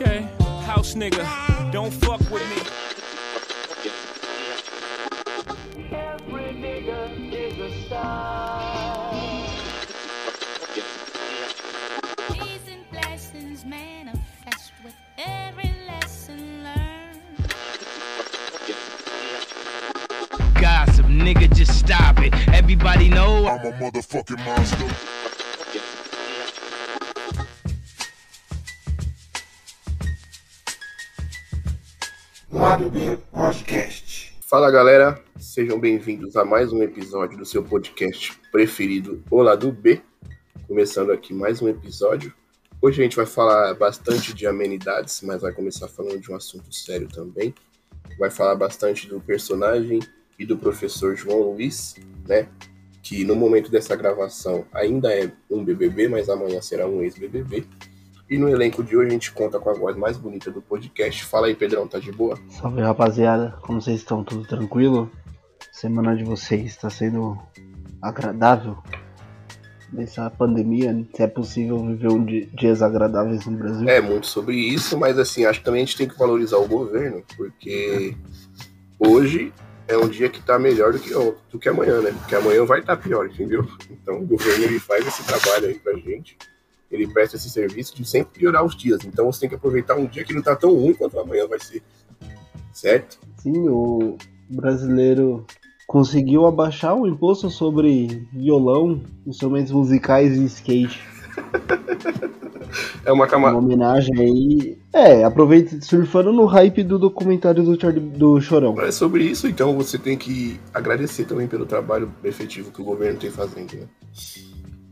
Okay, house nigga, don't fuck with me. Every nigga is a star. Peace and blessings manifest with every lesson learned. Gossip, nigga, just stop it. Everybody know I'm a motherfucking monster. Lado B Podcast. Fala galera, sejam bem-vindos a mais um episódio do seu podcast preferido, O Lado B. Começando aqui mais um episódio. Hoje a gente vai falar bastante de amenidades, mas vai começar falando de um assunto sério também. Vai falar bastante do personagem e do professor João Luiz, né? Que no momento dessa gravação ainda é um BBB, mas amanhã será um ex-BBB. E no elenco de hoje a gente conta com a voz mais bonita do podcast. Fala aí, Pedrão, tá de boa? Salve rapaziada, como vocês estão? Tudo tranquilo? Semana de vocês está sendo agradável? Nessa pandemia, se é possível viver um di- dias agradáveis no Brasil? É muito sobre isso, mas assim, acho que também a gente tem que valorizar o governo, porque hoje é um dia que tá melhor do que do que amanhã, né? Porque amanhã vai estar pior, entendeu? Então o governo ele faz esse trabalho aí pra gente, ele presta esse serviço de sempre piorar os dias. Então você tem que aproveitar um dia que não tá tão ruim quanto amanhã vai ser. Certo? Sim, o brasileiro conseguiu abaixar o imposto sobre violão, instrumentos musicais e skate. É uma Uma camada. homenagem aí. É, aproveita surfando no hype do documentário do, Charlie, do Chorão. É sobre isso, então você tem que agradecer também pelo trabalho efetivo que o governo tem fazendo, né?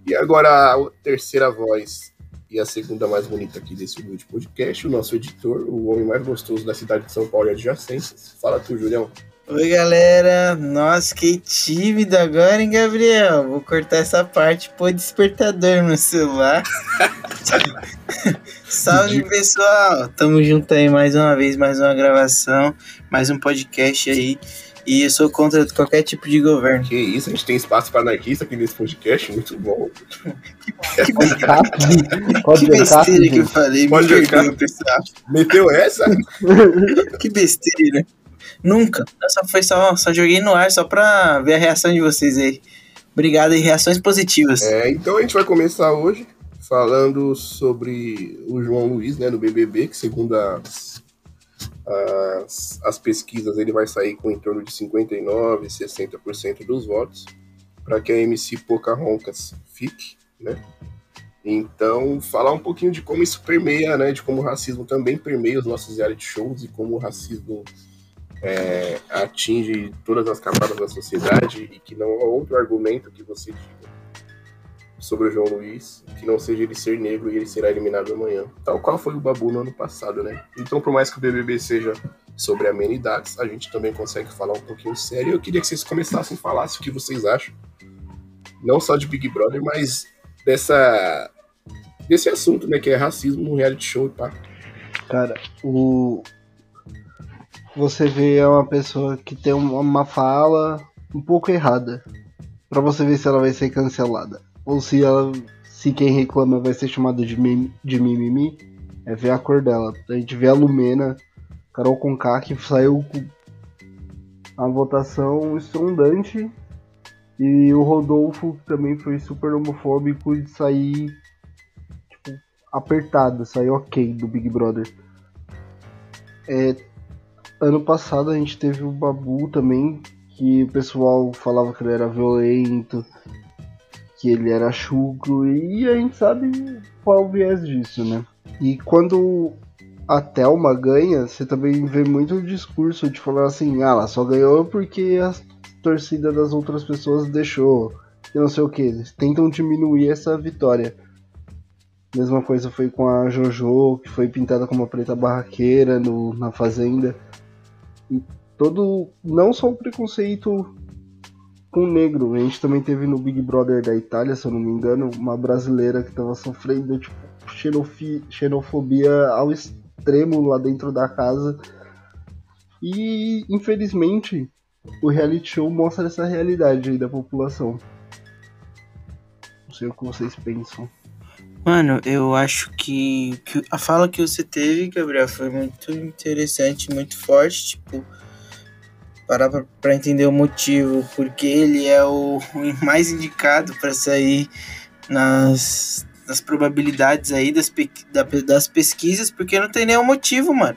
E agora a terceira voz e a segunda mais bonita aqui desse humilde podcast, o nosso editor, o homem mais gostoso da cidade de São Paulo e adjacências. Fala tu, Julião. Oi, galera. Nossa, que tímido agora, hein, Gabriel? Vou cortar essa parte. Pô, despertador no celular. Salve, pessoal. Tamo junto aí mais uma vez, mais uma gravação, mais um podcast aí. E eu sou contra qualquer tipo de governo. Que isso, a gente tem espaço para anarquista aqui nesse podcast, muito bom. Pode Que ver, Cato, besteira que eu falei. Me Pode perdoa, jogar. pessoal. Meteu essa? Que besteira. Nunca. Eu só, foi só, só joguei no ar só pra ver a reação de vocês aí. Obrigado e reações positivas. É, então a gente vai começar hoje falando sobre o João Luiz, né, no BBB, que segundo as, as, as pesquisas ele vai sair com em torno de 59, 60% dos votos, para que a MC Pocahontas fique, né? Então, falar um pouquinho de como isso permeia, né, de como o racismo também permeia os nossos reality shows e como o racismo é, atinge todas as camadas da sociedade e que não há outro argumento que você sobre o João Luiz que não seja ele ser negro e ele será eliminado amanhã. Tal qual foi o Babu no ano passado, né? Então, por mais que o BBB seja sobre amenidades, a gente também consegue falar um pouquinho sério. Eu queria que vocês começassem a falar o que vocês acham, não só de Big Brother, mas dessa desse assunto, né, que é racismo no reality show, tá? Cara, o. Você vê é uma pessoa que tem uma fala um pouco errada. Pra você ver se ela vai ser cancelada. Ou se ela. Se quem reclama vai ser chamado de, mim, de mimimi. É ver a cor dela. A gente vê a Lumena, Carol Conká, que saiu com a votação estrondante. E o Rodolfo que também foi super homofóbico de sair tipo, apertado, saiu ok do Big Brother. É, ano passado a gente teve o Babu também, que o pessoal falava que ele era violento, que ele era chucro, e a gente sabe qual é o viés disso, né? E quando a Thelma ganha, você também vê muito o discurso de falar assim, ah, ela só ganhou porque a torcida das outras pessoas deixou, e não sei o que. Eles tentam diminuir essa vitória. Mesma coisa foi com a Jojo, que foi pintada como uma preta barraqueira no, na Fazenda. E todo. Não só o preconceito com o negro, a gente também teve no Big Brother da Itália, se eu não me engano, uma brasileira que tava sofrendo tipo, xenofobia ao extremo lá dentro da casa. E infelizmente o reality show mostra essa realidade aí da população. Não sei o que vocês pensam. Mano, eu acho que, que a fala que você teve, Gabriel, foi muito interessante, muito forte. Tipo, parar pra entender o motivo, porque ele é o, mais indicado para sair nas, nas probabilidades aí das, da- das pesquisas, porque não tem nenhum motivo, mano.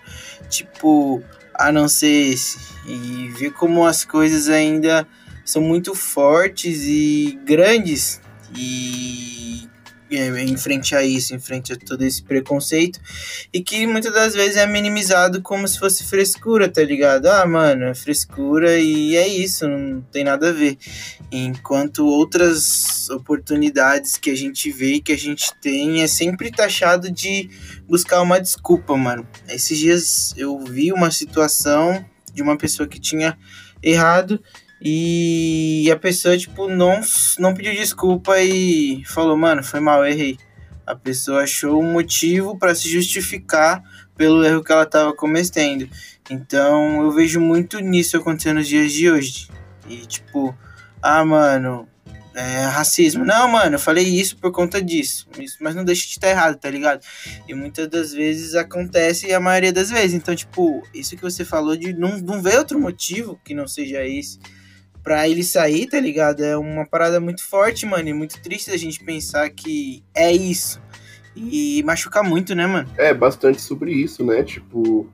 Tipo, a não ser esse. E ver como as coisas ainda são muito fortes e grandes. E em frente a isso, em frente a todo esse preconceito, e que muitas das vezes é minimizado como se fosse frescura, tá ligado? Ah, mano, é frescura e é isso, não tem nada a ver. Enquanto outras oportunidades que a gente vê e que a gente tem é sempre taxado de buscar uma desculpa, mano. Esses dias eu vi uma situação de uma pessoa que tinha errado e a pessoa, tipo, não, não pediu desculpa e falou, mano, foi mal, errei. A pessoa achou um motivo para se justificar pelo erro que ela estava cometendo. Então eu vejo muito nisso acontecendo nos dias de hoje. E tipo, ah, mano, é racismo. Não, mano, eu falei isso por conta disso. Isso, mas não deixa de estar errado, tá ligado? E muitas das vezes acontece e a maioria das vezes. Então, tipo, isso que você falou de não, não ver outro motivo que não seja esse pra ele sair, tá ligado? É uma parada muito forte, mano, e muito triste a gente pensar que é isso. E machuca muito, né, mano? É bastante sobre isso, né? Tipo,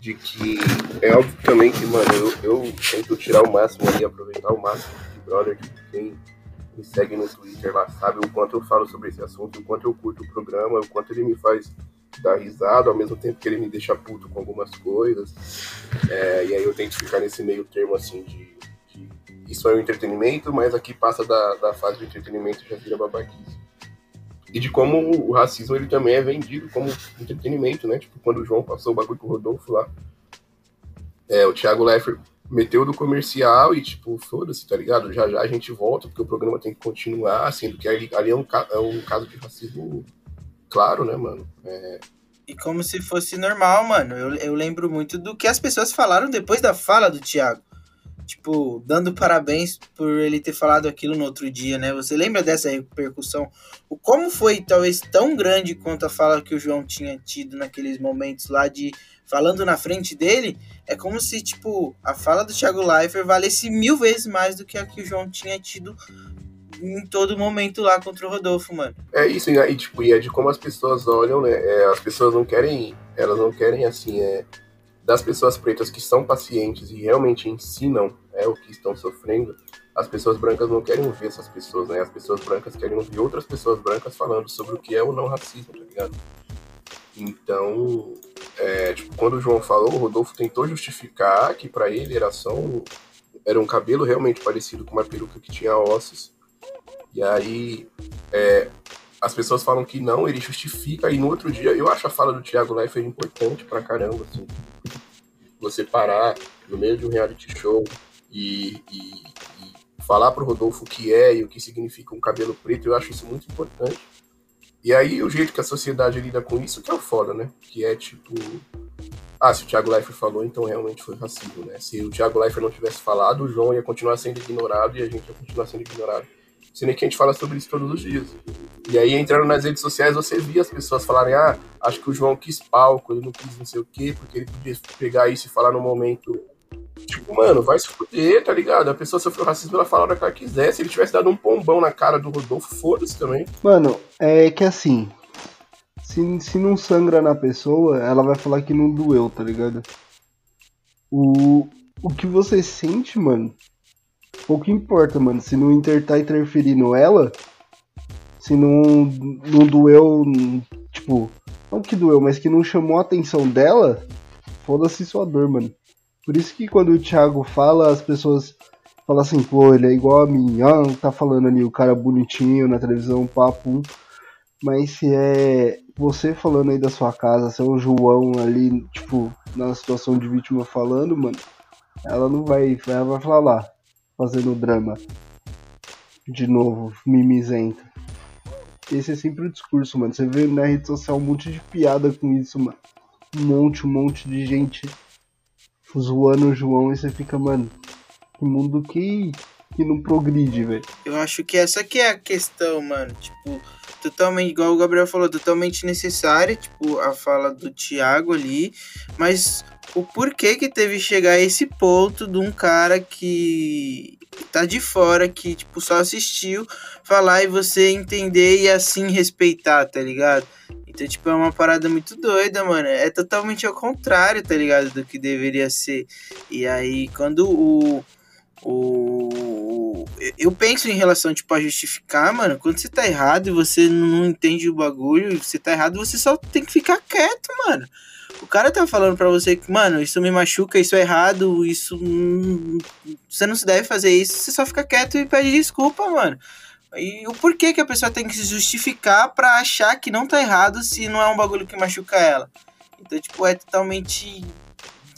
de que é óbvio também que, mano, eu, eu tento tirar o máximo ali, aproveitar o máximo de brother, de quem me segue no Twitter lá, sabe o quanto eu falo sobre esse assunto, o quanto eu curto o programa, o quanto ele me faz dar risada, ao mesmo tempo que ele me deixa puto com algumas coisas. É, e aí eu tento ficar nesse meio termo assim de isso é um entretenimento, mas aqui passa da, da fase do entretenimento e já vira babaquice. E de como o racismo ele também é vendido como entretenimento, né? Tipo, quando o João passou o bagulho com o Rodolfo lá. É, o Thiago Leifert meteu do comercial e, tipo, foda-se, tá ligado? Já já a gente volta, porque o programa tem que continuar, sendo que ali, ali é, um, é um caso de racismo claro, né, mano? É, E como se fosse normal, mano. Eu, eu lembro muito do que as pessoas falaram depois da fala do Thiago. Tipo, dando parabéns por ele ter falado aquilo no outro dia, né? Você lembra dessa repercussão? O como foi talvez tão grande quanto a fala que o João tinha tido naqueles momentos lá de falando na frente dele? É como se, tipo, a fala do Thiago Leifert valesse mil vezes mais do que a que o João tinha tido em todo momento lá contra o Rodolfo, mano. É isso, e, tipo, e é de como as pessoas olham, né? É, as pessoas não querem, elas não querem, assim, é, das pessoas pretas que são pacientes e realmente ensinam é, o que estão sofrendo, as pessoas brancas não querem ver essas pessoas, né? As pessoas brancas querem ouvir outras pessoas brancas falando sobre o que é o não racismo, tá ligado? Então, é, tipo, quando o João falou, o Rodolfo tentou justificar que pra ele era só um, era um cabelo realmente parecido com uma peruca que tinha ossos. E aí, é, as pessoas falam que não, ele justifica, e no outro dia, eu acho a fala do Thiago Leifert importante pra caramba, assim. Você parar no meio de um reality show e, e- e falar pro Rodolfo o que é e o que significa um cabelo preto, eu acho isso muito importante. E aí, o jeito que a sociedade lida com isso que é o foda, né? Que é tipo. Ah, se o Thiago Leifert falou, então realmente foi racismo, né? Se o Thiago Leifert não tivesse falado, o João ia continuar sendo ignorado e a gente ia continuar sendo ignorado. Sendo que a gente fala sobre isso todos os dias. E aí, entrando nas redes sociais, você via as pessoas falarem: ah, acho que o João quis palco, ele não quis não sei o quê, porque ele podia pegar isso e falar no momento. Tipo, mano, vai se fuder, tá ligado? A pessoa sofreu racismo, ela fala a hora que ela quiser. Se ele tivesse dado um pombão na cara do Rodolfo, foda-se também. Mano, é que assim. Se, se não sangra na pessoa, ela vai falar que não doeu, tá ligado? O, o que você sente, mano, pouco importa, mano. Se não inter, tá interferindo ela, se não, não doeu, tipo, não que doeu, mas que não chamou a atenção dela, foda-se sua dor, mano. Por isso que quando o Thiago fala, as pessoas falam assim, pô, ele é igual a mim, ah, tá falando ali o cara bonitinho na televisão, papo. Mas se é você falando aí da sua casa, se é o João ali, tipo, na situação de vítima falando, mano, ela não vai. Ela vai falar lá, fazendo drama. De novo, mimizenta. Esse é sempre o discurso, mano. Você vê na rede social um monte de piada com isso, mano. Um monte, um monte de gente zoando o João e você fica, mano, que mundo que que não progride, velho. Eu acho que essa que é a questão, mano. Tipo, totalmente, igual o Gabriel falou, totalmente necessária, tipo, a fala do Thiago ali. Mas o porquê que teve que chegar a esse ponto de um cara que tá de fora, que, tipo, só assistiu, falar e você entender e assim respeitar, tá ligado? Então, tipo, é uma parada muito doida, mano. É totalmente ao contrário, tá ligado? Do que deveria ser. E aí, quando o. O. Eu penso em relação, tipo, a justificar, mano. Quando você tá errado e você não entende o bagulho, você tá errado, você só tem que ficar quieto, mano. O cara tá falando pra você que, mano, isso me machuca, isso é errado, isso. hum, Você não se deve fazer isso, você só fica quieto e pede desculpa, mano. E o porquê que a pessoa tem que se justificar pra achar que não tá errado se não é um bagulho que machuca ela. Então, tipo, é totalmente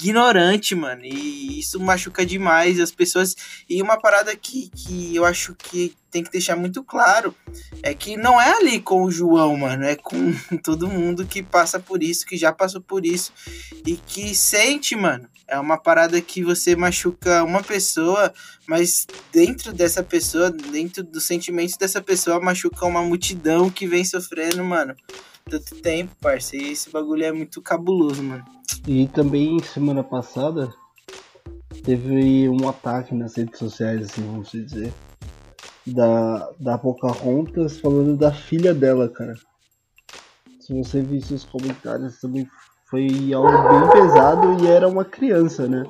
ignorante, mano. E isso machuca demais as pessoas. E uma parada que, que eu acho que tem que deixar muito claro é que não é ali com o João, mano. É com todo mundo que passa por isso, que já passou por isso e que sente, mano. É uma parada que você machuca uma pessoa, mas dentro dessa pessoa, dentro dos sentimentos dessa pessoa, machuca uma multidão que vem sofrendo, mano. Tanto tempo, parça. E esse bagulho é muito cabuloso, mano. E também semana passada teve um ataque nas redes sociais, assim, vamos dizer, da, da Pocahontas falando da filha dela, cara. Se você visse os comentários também foi algo bem pesado e era uma criança, né?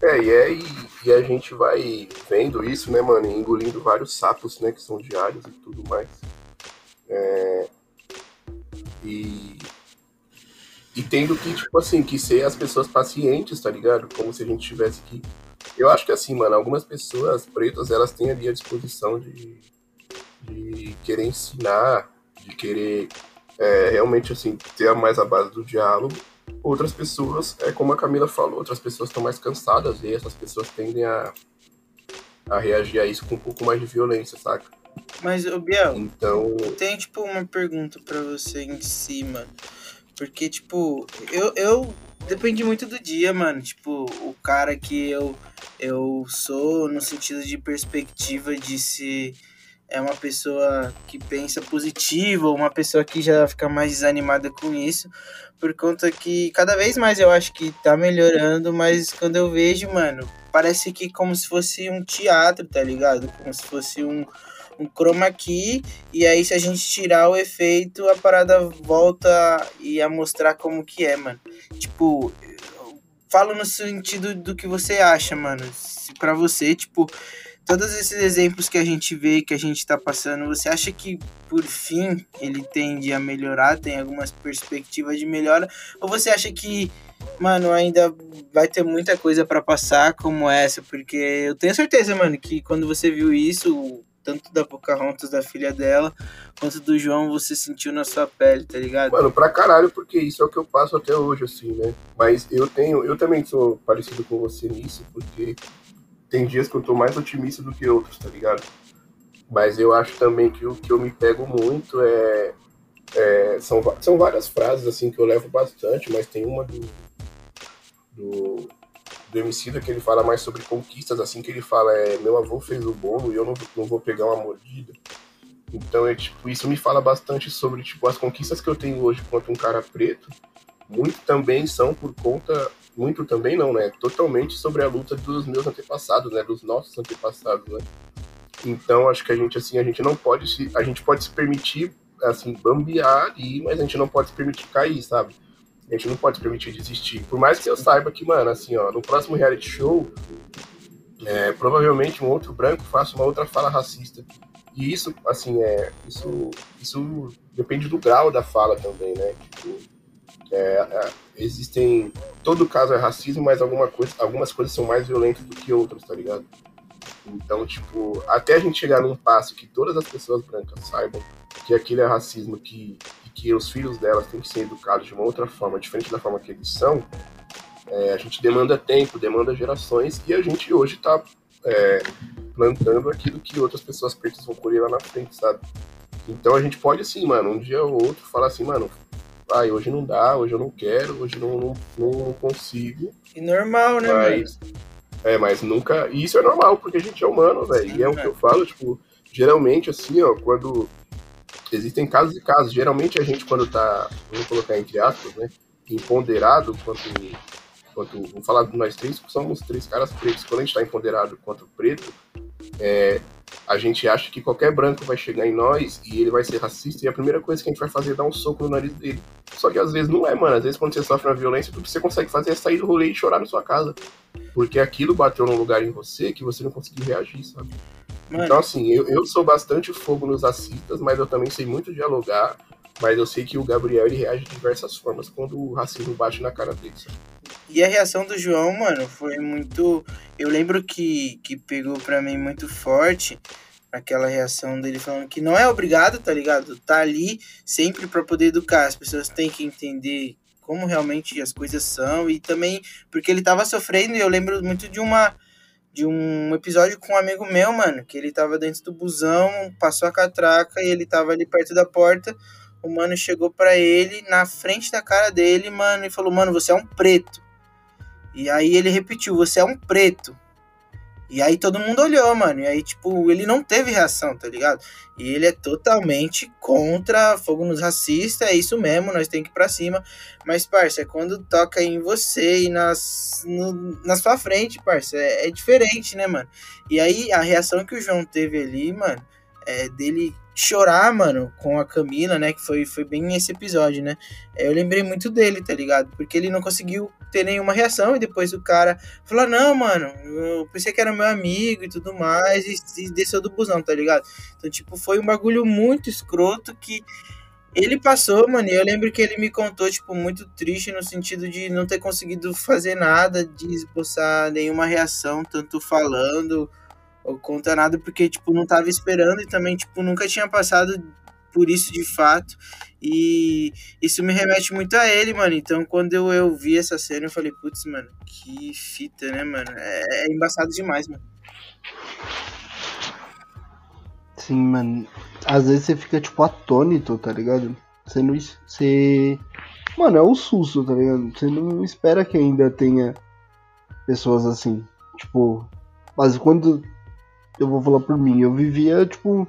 É, e, é, e, e a gente vai vendo isso, né, mano, engolindo vários sapos, né, que são diários e tudo mais. É, e, e tendo que, tipo assim, que ser as pessoas pacientes, tá ligado? Como se a gente tivesse que. Eu acho que assim, mano, algumas pessoas pretas, elas têm ali a disposição de, de querer ensinar, de querer é, realmente, assim, ter mais a base do diálogo. Outras pessoas, é como a Camila falou, outras pessoas estão mais cansadas e essas pessoas tendem a, a reagir a isso com um pouco mais de violência, saca? Mas, ô Biel, Então, tem, tipo, uma pergunta pra você em si, mano. Porque, tipo, eu, eu. Depende muito do dia, mano. Tipo, o cara que eu, eu sou no sentido de perspectiva de se é uma pessoa que pensa positivo, ou uma pessoa que já fica mais desanimada com isso. Por conta que cada vez mais eu acho que tá melhorando, mas quando eu vejo, mano, parece que como se fosse um teatro, tá ligado? Como se fosse um, um chroma key, e aí se a gente tirar o efeito, a parada volta e a mostrar como que é, mano. Tipo, falo no sentido do que você acha, mano. Se pra você, tipo, todos esses exemplos que a gente vê, que a gente tá passando, você acha que por fim ele tende a melhorar, tem algumas perspectivas de melhora, ou você acha que Mano, ainda vai ter muita coisa pra passar como essa, porque eu tenho certeza, mano, que quando você viu isso, tanto da Pocahontas, da filha dela, quanto do João, você sentiu na sua pele, tá ligado? mano, pra caralho, porque isso é o que eu passo até hoje, assim, né? Mas eu tenho, eu também sou parecido com você nisso, porque tem dias que eu tô mais otimista do que outros, tá ligado? Mas eu acho também que o que eu me pego muito é. é, são, são várias frases assim que eu levo bastante, mas tem uma do. do do Emicida que ele fala mais sobre conquistas, assim, que ele fala é meu avô fez o bolo e eu não, não vou pegar uma mordida. Então, é tipo, isso me fala bastante sobre, tipo, as conquistas que eu tenho hoje quanto um cara preto, muito também são por conta, muito também não, né? Totalmente sobre a luta dos meus antepassados, né? Dos nossos antepassados, né? Então, acho que a gente, assim, a gente não pode se, a gente pode se permitir, assim, bambear ali, mas a gente não pode se permitir cair, sabe? A gente não pode se permitir desistir. Por mais que eu saiba que, mano, assim, ó, no próximo reality show, é, provavelmente um outro branco faça uma outra fala racista. E isso, assim, é. Isso, isso depende do grau da fala também, né? Tipo, é, é, existem. Todo caso é racismo, mas alguma coisa, algumas coisas são mais violentas do que outras, tá ligado? Então, tipo, até a gente chegar num passo que todas as pessoas brancas saibam que aquilo é racismo que, que os filhos delas têm que ser educados de uma outra forma, diferente da forma que eles são, é, a gente demanda tempo, demanda gerações, e a gente hoje tá é, plantando aquilo que outras pessoas pretas vão colher lá na frente, sabe? Então a gente pode, assim, mano, um dia ou outro falar assim, mano, ai, hoje não dá, hoje eu não quero, hoje não, não, não consigo, E normal, né, mano? mas É, mas nunca. E isso é normal, porque a gente é humano, velho. E é o que eu falo, tipo, geralmente, assim, ó, quando. Existem casos e casos. Geralmente a gente, quando tá. Vamos colocar entre aspas, né? Empoderado quanto. quanto vou falar de nós três, porque somos três caras pretos. Quando a gente tá empoderado quanto preto, é, a gente acha que qualquer branco vai chegar em nós e ele vai ser racista e a primeira coisa que a gente vai fazer é dar um soco no nariz dele. Só que às vezes não é, mano. Às vezes quando você sofre uma violência, tudo que você consegue fazer é sair do rolê e chorar na sua casa. Porque aquilo bateu num lugar em você que você não conseguiu reagir, sabe? Mano, Então, assim, eu, eu sou bastante fogo nos racistas, mas eu também sei muito dialogar. Mas eu sei que o Gabriel ele reage de diversas formas quando o racismo bate na cara dele. sabe? E a reação do João, mano, foi muito. Eu lembro que, que pegou pra mim muito forte aquela reação dele falando que não é obrigado, tá ligado? Tá ali sempre pra poder educar. As pessoas têm que entender como realmente as coisas são e também porque ele tava sofrendo. E eu lembro muito de uma. De um episódio com um amigo meu, mano, que ele tava dentro do busão, passou a catraca e ele tava ali perto da porta. O mano chegou pra ele na frente da cara dele, mano, e falou: Mano, você é um preto. E aí ele repetiu, você é um preto. E aí todo mundo olhou, mano. E aí, tipo, ele não teve reação, tá ligado? E ele é totalmente contra fogo nos racistas, é isso mesmo, nós tem que ir pra cima. Mas, parça, quando toca em você e nas, no- na sua frente, parça, é, é diferente, né, mano? E aí a reação que o João teve ali, mano, é dele chorar, mano, com a Camila, né? Que foi, foi bem esse episódio, né? É, Eu lembrei muito dele, tá ligado? Porque ele não conseguiu ter nenhuma reação e depois o cara falou: Não, mano, eu pensei que era meu amigo e tudo mais, e, e desceu do busão, tá ligado? Então, tipo, foi um bagulho muito escroto que ele passou, mano. E eu lembro que ele me contou, tipo, muito triste no sentido de não ter conseguido fazer nada, de esboçar nenhuma reação, tanto falando ou conta nada, porque, tipo, não tava esperando e também, tipo, nunca tinha passado por isso de fato. E isso me remete muito a ele, mano. Então, quando eu, eu vi essa cena, eu falei, putz, mano, que fita, né, mano? É, é embaçado demais, mano. Sim, mano. Às vezes você fica, tipo, atônito, tá ligado? Você não. Você. Mano, é o susto, tá ligado? Você não espera que ainda tenha pessoas assim. Tipo. Mas quando. Eu vou falar por mim, eu vivia, tipo.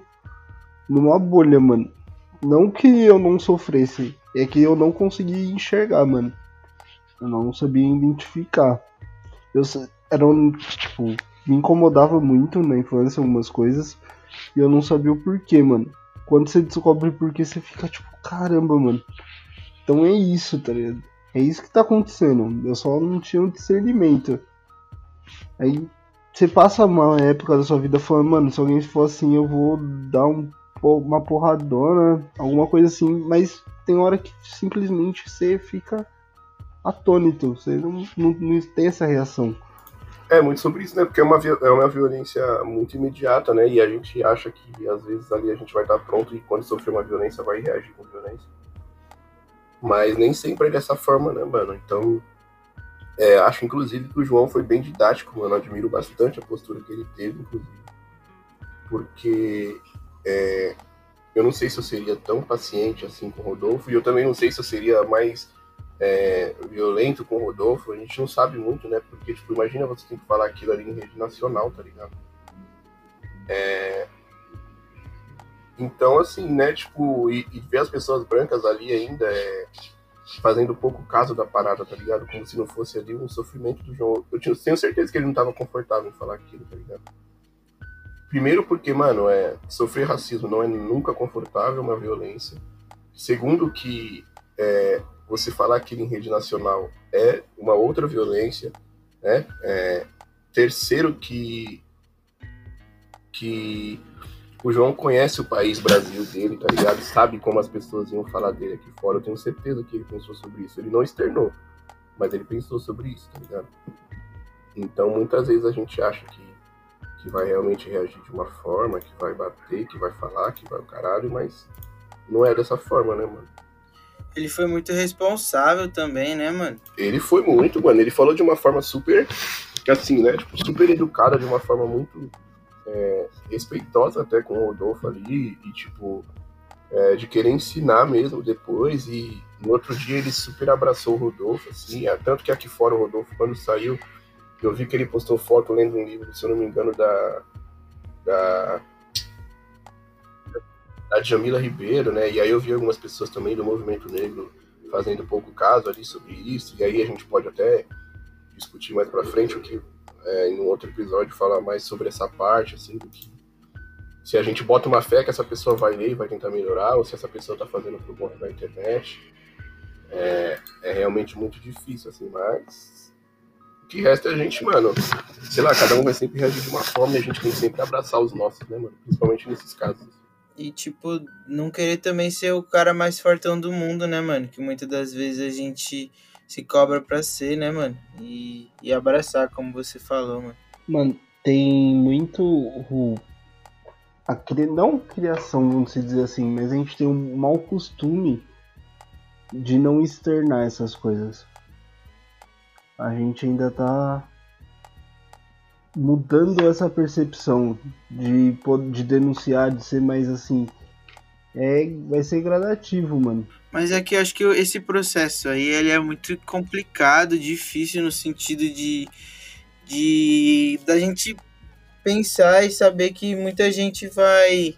Numa bolha, mano. Não que eu não sofresse, é que eu não conseguia enxergar, mano. Eu não sabia identificar. Eu era um, tipo, me incomodava muito na infância algumas coisas e eu não sabia o porquê, mano. Quando você descobre o porquê, você fica tipo, caramba, mano. Então é isso, tá ligado? É isso que tá acontecendo. Eu só não tinha um discernimento. Aí você passa uma época da sua vida falando, mano, se alguém for assim, eu vou dar um, po- uma porradona, alguma coisa assim, mas tem hora que simplesmente você fica atônito, você não, não, não tem essa reação. É muito sobre isso, né? Porque é uma, é uma violência muito imediata, né? E a gente acha que às vezes ali a gente vai estar pronto e quando sofrer uma violência vai reagir com violência. Mas nem sempre é dessa forma, né, mano? Então, é, acho inclusive que o João foi bem didático, mano. Admiro bastante a postura que ele teve, inclusive. Porque é, eu não sei se eu seria tão paciente assim com o Rodolfo, e eu também não sei se eu seria mais é, violento com o Rodolfo, a gente não sabe muito, né? Porque, tipo, imagina você tem que falar aquilo ali em rede nacional, tá ligado? É... Então, assim, né, tipo, e, e ver as pessoas brancas ali ainda é, fazendo pouco caso da parada, tá ligado? Como se não fosse ali um sofrimento do João. Eu tenho certeza que ele não tava confortável em falar aquilo, tá ligado? Primeiro porque, mano, é, sofrer racismo não é nunca confortável, é uma violência. Segundo que é, você falar aquilo em rede nacional é uma outra violência, né? É, terceiro que que o João conhece o país Brasil dele, tá ligado? Sabe como as pessoas iam falar dele aqui fora. Eu tenho certeza que ele pensou sobre isso. Ele não externou, mas ele pensou sobre isso, tá ligado? Então muitas vezes a gente acha que que vai realmente reagir de uma forma, que vai bater, que vai falar, que vai o caralho, mas não é dessa forma, né, mano? Ele foi muito responsável também, né, mano? Ele foi muito, mano. Ele falou de uma forma super, assim, né? Tipo, super educada, de uma forma muito é, respeitosa até com o Rodolfo ali. E, tipo, é, de querer ensinar mesmo depois. E no outro dia ele super abraçou o Rodolfo, assim. é, Tanto que aqui fora o Rodolfo, quando saiu, Eu vi que ele postou foto lendo um livro, se eu não me engano, da. da. da Jamila Ribeiro, né? E aí eu vi algumas pessoas também do movimento negro fazendo pouco caso ali sobre isso, e aí a gente pode até discutir mais pra frente o que é, em um outro episódio falar mais sobre essa parte, assim, do que se a gente bota uma fé que essa pessoa vai ler e vai tentar melhorar, ou se essa pessoa tá fazendo por conta da internet. É, é realmente muito difícil, assim, mas o que resta é a gente, mano, sei lá, cada um vai sempre reagir de uma forma e a gente tem que sempre abraçar os nossos, né, mano? Principalmente nesses casos. E, tipo, não querer também ser o cara mais fortão do mundo, né, mano? Que muitas das vezes a gente se cobra pra ser, né, mano? E, e abraçar, como você falou, mano. Mano, tem muito. o- A cri... Não criação, vamos dizer assim, mas a gente tem um mau costume de não externar essas coisas. A gente ainda tá mudando essa percepção de, de denunciar, de ser mais assim. É, vai ser gradativo, mano. Mas é que eu acho que esse processo aí ele é muito complicado, difícil no sentido de, de da gente pensar e saber que muita gente vai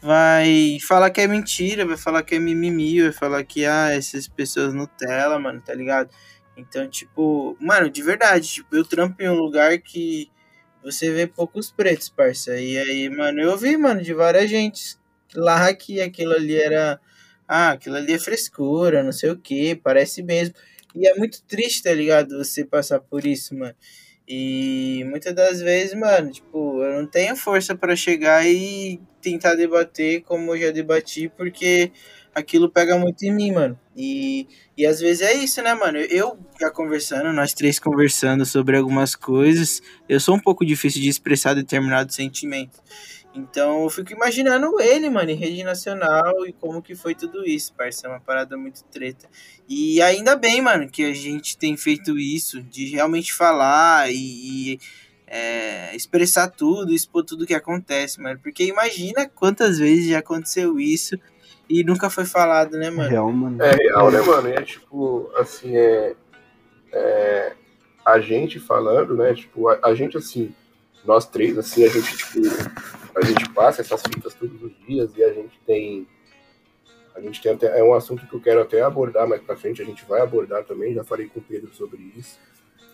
vai falar que é mentira, vai falar que é mimimi, vai falar que ah, essas pessoas Nutella, mano, tá ligado? Então, tipo, mano, de verdade, tipo, eu trampo em um lugar que você vê poucos pretos, parça. E aí, mano, eu vi, mano, de várias gente lá que aquilo ali era ah, aquilo ali é frescura, não sei o que, parece mesmo. E é muito triste, tá ligado? Você passar por isso, mano. E muitas das vezes, mano, tipo, eu não tenho força pra chegar e tentar debater como eu já debati, porque aquilo pega muito em mim, mano. E, e às vezes é isso, né, mano? Eu já conversando, nós três conversando sobre algumas coisas, eu sou um pouco difícil de expressar determinados sentimentos. Então eu fico imaginando ele, mano, em rede nacional e como que foi tudo isso, parça. É uma parada muito treta. E ainda bem, mano, que a gente tem feito isso, de realmente falar e, e, é, expressar tudo, expor tudo que acontece, mano. Porque imagina quantas vezes já aconteceu isso e nunca foi falado, né, mano? Real, mano. É real, né, mano? E é tipo, assim, é, é, a gente falando, né? Tipo, a, a gente, assim, nós três, assim, a gente, tipo, a gente passa essas fitas todos os dias e a gente tem. A gente tem até. É um assunto que eu quero até abordar mais pra frente, a gente vai abordar também, já falei com o Pedro sobre isso,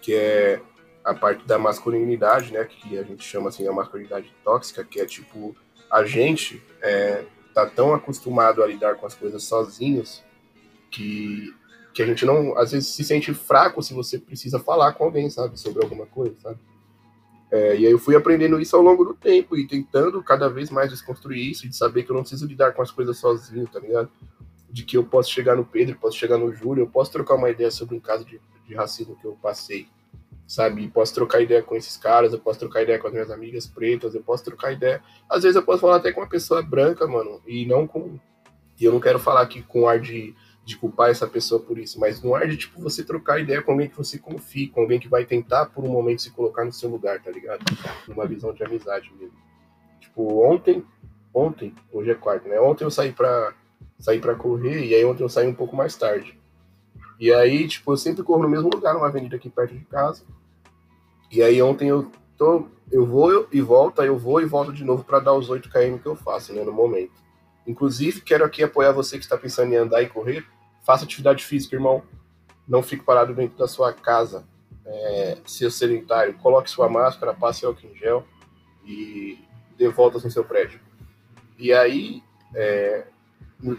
que é a parte da masculinidade, né? Que a gente chama assim a masculinidade tóxica, que é tipo, a gente é, tá tão acostumado a lidar com as coisas sozinhos que, que a gente não, às vezes, se sente fraco se você precisa falar com alguém, sabe, sobre alguma coisa, sabe? É, e aí eu fui aprendendo isso ao longo do tempo e tentando cada vez mais desconstruir isso, de saber que eu não preciso lidar com as coisas sozinho, tá ligado? De que eu posso chegar no Pedro, posso chegar no Júlio, eu posso trocar uma ideia sobre um caso de, de racismo que eu passei, sabe? Posso trocar ideia com esses caras, eu posso trocar ideia com as minhas amigas pretas, eu posso trocar ideia. Às vezes eu posso falar até com uma pessoa branca, mano, e não com. E eu não quero falar aqui com ar de, de culpar essa pessoa por isso, mas no ar de, tipo, você trocar ideia com alguém que você confie, com alguém que vai tentar por um momento se colocar no seu lugar, tá ligado? Numa visão de amizade mesmo. Tipo, ontem, ontem, hoje é quarta, né? Ontem eu saí pra, saí pra correr, e aí ontem eu saí um pouco mais tarde. E aí, tipo, eu sempre corro no mesmo lugar, numa avenida aqui perto de casa. E aí ontem eu tô, eu vou e volto, aí eu vou e volto de novo para dar os 8 km que eu faço, né, no momento. Inclusive, quero aqui apoiar você que está pensando em andar e correr. Faça atividade física, irmão. Não fique parado dentro da sua casa. É, sedentário, coloque sua máscara, passe álcool em gel e dê voltas no seu prédio. E aí, é,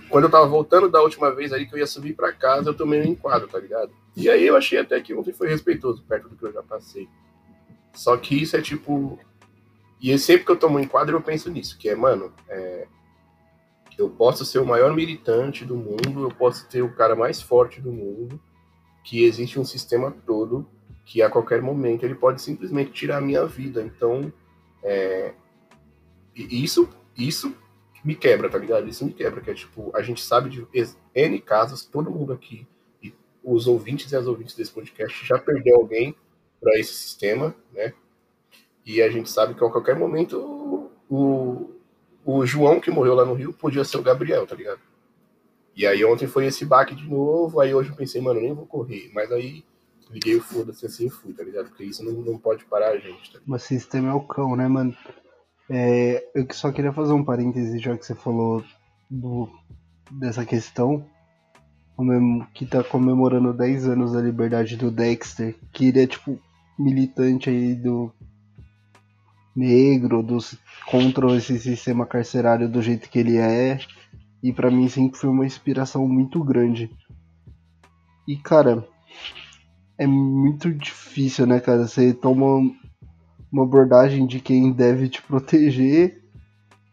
quando eu tava voltando da última vez aí que eu ia subir para casa, eu tomei um enquadro, tá ligado? E aí eu achei até que ontem foi respeitoso, perto do que eu já passei. Só que isso é tipo. E sempre que eu tomo um enquadro, eu penso nisso, que é, mano, é... eu posso ser o maior militante do mundo, eu posso ter o cara mais forte do mundo, que existe um sistema todo que a qualquer momento ele pode simplesmente tirar a minha vida. Então, é... isso, isso me quebra, tá ligado? Isso me quebra, que é tipo, a gente sabe de N casos, todo mundo aqui, os ouvintes e as ouvintes desse podcast já perdeu alguém para esse sistema, né? E a gente sabe que a qualquer momento o, o João que morreu lá no Rio podia ser o Gabriel, tá ligado? E aí ontem foi esse baque de novo, aí hoje eu pensei, mano, nem vou correr. Mas aí liguei o foda-se assim e fui, tá ligado? Porque isso não, não pode parar a gente, tá? Mas sistema é o cão, né, mano? É, eu só queria fazer um parêntese, já que você falou do, dessa questão, que tá comemorando 10 anos da liberdade do Dexter, que ele é, tipo, militante aí do negro, dos, contra esse sistema carcerário do jeito que ele é, e pra mim sempre foi uma inspiração muito grande. E, cara, é muito difícil, né, cara? Você toma uma abordagem de quem deve te proteger.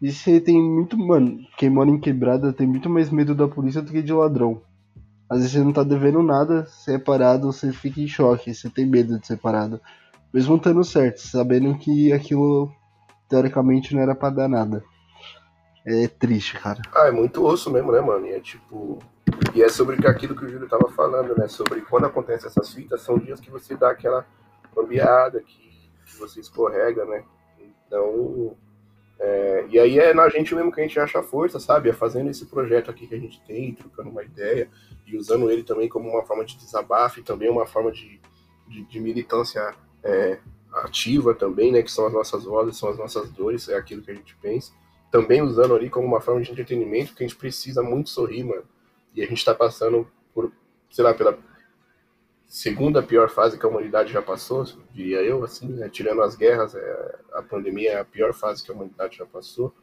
E você tem muito, mano, quem mora em quebrada tem muito mais medo da polícia do que de ladrão. Às vezes você não tá devendo nada, você é você fica em choque, você tem medo de ser parado. Mesmo estando certo, sabendo que aquilo teoricamente não era pra dar nada. É triste, cara. Ah, é muito osso mesmo, né, mano? E é tipo. E é sobre aquilo que o Júlio tava falando, né? Sobre quando acontecem essas fitas, são dias que você dá aquela bambeada, que, que você escorrega, né? Então. É, e aí é na gente mesmo que a gente acha força, sabe? É fazendo esse projeto aqui que a gente tem, trocando uma ideia e usando ele também como uma forma de desabafo e também uma forma de, de, de militância é, ativa também, né? Que são as nossas vozes, são as nossas dores, é aquilo que a gente pensa. Também usando ali como uma forma de entretenimento, que a gente precisa muito sorrir, mano. E a gente tá passando por, sei lá, pela segunda pior fase que a humanidade já passou, diria eu, assim, né? Tirando as guerras, é, a pandemia é a pior fase que a humanidade já passou.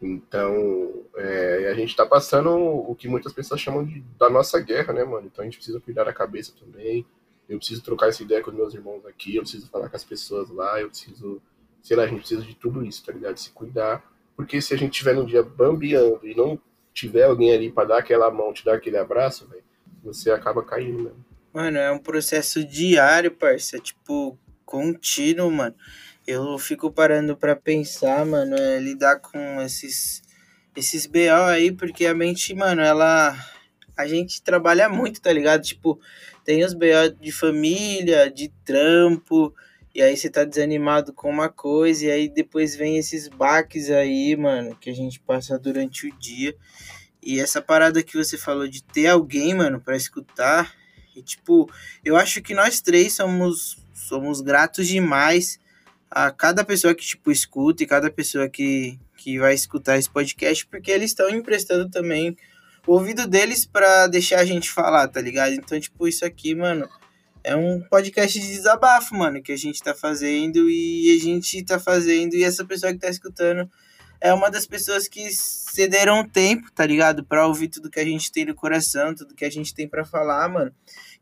Então, é, a gente tá passando o que muitas pessoas chamam de, da nossa guerra, né, mano? Então a gente precisa cuidar da cabeça também. Eu preciso trocar essa ideia com os meus irmãos aqui, eu preciso falar com as pessoas lá, eu preciso, sei lá, a gente precisa de tudo isso, tá ligado? Se cuidar. Porque se a gente tiver num dia bambeando e não tiver alguém ali pra dar aquela mão, te dar aquele abraço, você acaba caindo, né? Mano, é um processo diário, parça. Tipo, contínuo, mano. Eu fico parando pra pensar, mano, é lidar com esses, esses BO aí, porque a mente, mano, ela. A gente trabalha muito, tá ligado? Tipo, tem os BO de família, de trampo, e aí você tá desanimado com uma coisa, e aí depois vem esses baques aí, mano, que a gente passa durante o dia. E essa parada que você falou de ter alguém, mano, pra escutar, e tipo, eu acho que nós três somos, somos gratos demais a cada pessoa que, tipo, escuta e cada pessoa que, que vai escutar esse podcast, porque eles estão emprestando também o ouvido deles pra deixar a gente falar, tá ligado? Então, tipo, isso aqui, mano, é um podcast de desabafo, mano, que a gente tá fazendo e a gente tá fazendo e essa pessoa que tá escutando é uma das pessoas que cederam tempo, tá ligado? Pra ouvir tudo que a gente tem no coração, tudo que a gente tem pra falar, mano.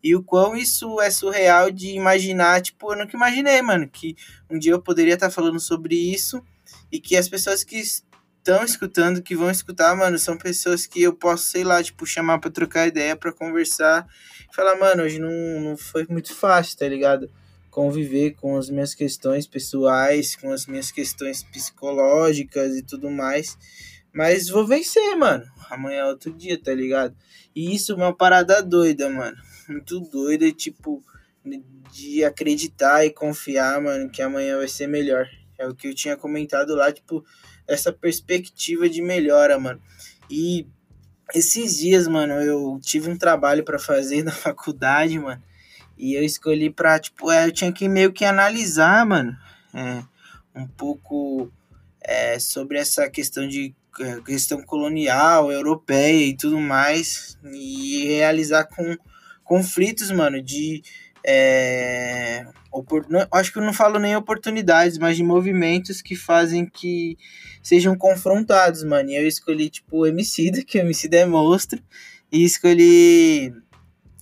E o quão isso é surreal de imaginar, tipo, eu nunca imaginei, mano, que um dia eu poderia estar falando sobre isso e que as pessoas que estão escutando, que vão escutar, mano, são pessoas que eu posso, sei lá, tipo, chamar pra trocar ideia, pra conversar. Falar, mano, hoje não, não foi muito fácil, tá ligado? Conviver com as minhas questões pessoais, com as minhas questões psicológicas e tudo mais. Mas vou vencer, mano. Amanhã é outro dia, tá ligado? E isso é uma parada doida, mano. Muito doida, tipo, de acreditar e confiar, mano, que amanhã vai ser melhor. É o que eu tinha comentado lá, tipo, essa perspectiva de melhora, mano. E esses dias, mano, eu tive um trabalho para fazer na faculdade, mano. E eu escolhi pra, tipo, é, eu tinha que meio que analisar, mano, é, um pouco é, sobre essa questão de é, questão colonial, europeia e tudo mais. E realizar com conflitos, mano, de. É, opor- não- acho que eu não falo nem oportunidades, mas de movimentos que fazem que sejam confrontados, mano. E eu escolhi, tipo, o Emicida, que o Emicida é monstro, e escolhi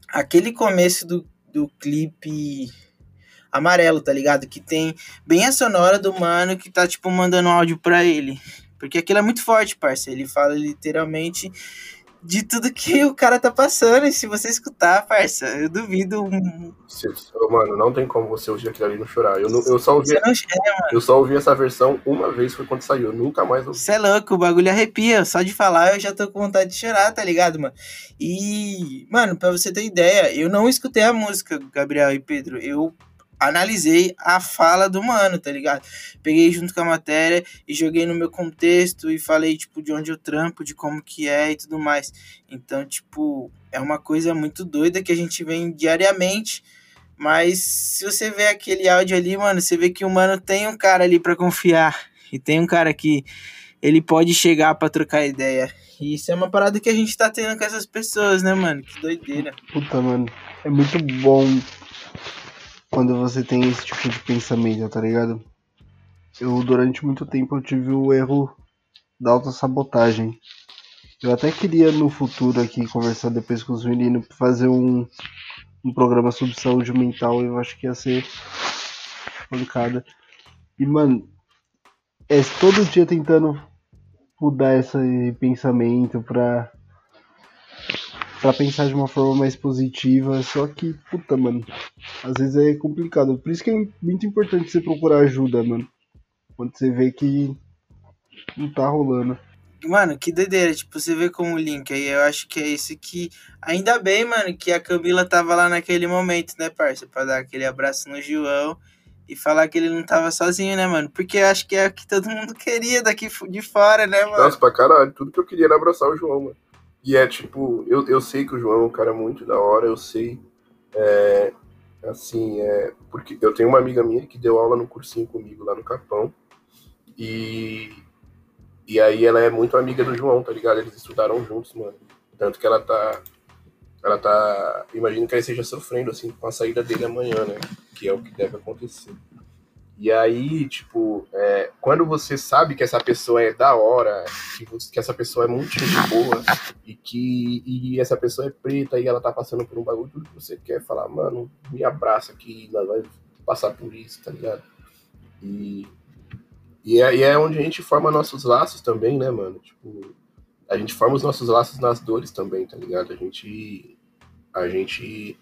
aquele começo do, do clipe amarelo, tá ligado? Que tem bem a sonora do mano que tá, tipo, mandando áudio pra ele. Porque aquilo é muito forte, parça. Ele fala literalmente de tudo que o cara tá passando. E se você escutar, parça, eu duvido. mano, não tem como você ouvir aquilo ali não chorar. Eu, não- eu, só ouvi, não eu só ouvi essa versão uma vez, foi quando saiu. Eu nunca mais ouvi. Você é louco, o bagulho arrepia. Só de falar eu já tô com vontade de chorar, tá ligado, mano? E, mano, pra você ter ideia, eu não escutei a música, Gabriel e Pedro. Eu analisei a fala do mano, tá ligado? Peguei junto com a matéria e joguei no meu contexto e falei, tipo, de onde eu trampo, de como que é e tudo mais. Então, tipo, é uma coisa muito doida que a gente vem diariamente Mas se você vê aquele áudio ali, mano, você vê que o mano tem um cara ali pra confiar. E tem um cara que ele pode chegar pra trocar ideia. E isso é uma parada que a gente tá tendo com essas pessoas, né, mano? Que doideira. Puta, mano. É muito bom quando você tem esse tipo de pensamento, tá ligado? Eu, durante muito tempo, eu tive o erro da autossabotagem. Eu até queria no futuro aqui conversar depois com os meninos fazer um, um programa sobre saúde mental. Eu acho que ia ser pancada. E, mano, é todo dia tentando mudar esse pensamento pra, pra pensar de uma forma mais positiva. Só que, puta, mano, às vezes é complicado. Por isso que é muito importante você procurar ajuda, mano. Quando você vê que não tá rolando. Mano, que doideira, tipo, você vê como o link aí, eu acho que é isso que. Ainda bem, mano, que a Camila tava lá naquele momento, né, parça? Pra dar aquele abraço no João e falar que ele não tava sozinho, né, mano? Porque eu acho que é o que todo mundo queria daqui de fora, né, mano? Nossa, pra caralho. Tudo que eu queria era abraçar o João, mano. E é tipo, eu, eu sei que o João é um cara muito da hora, eu sei. É, assim, é. Porque eu tenho uma amiga minha que deu aula no cursinho comigo lá no Capão. E. E aí ela é muito amiga do João, tá ligado? Eles estudaram juntos, mano. Tanto que ela tá. Ela tá. Imagino que ela esteja sofrendo, assim, com a saída dele amanhã, né? Que é o que deve acontecer. E aí, tipo, é, quando você sabe que essa pessoa é da hora, que, que essa pessoa é muito boa, e que e essa pessoa é preta e ela tá passando por um bagulho, tudo que você quer é falar, mano, me abraça aqui, nós vai passar por isso, tá ligado? E, e, é, e é onde a gente forma nossos laços também, né, mano? Tipo, a gente forma os nossos laços nas dores também, tá ligado? A gente, a gente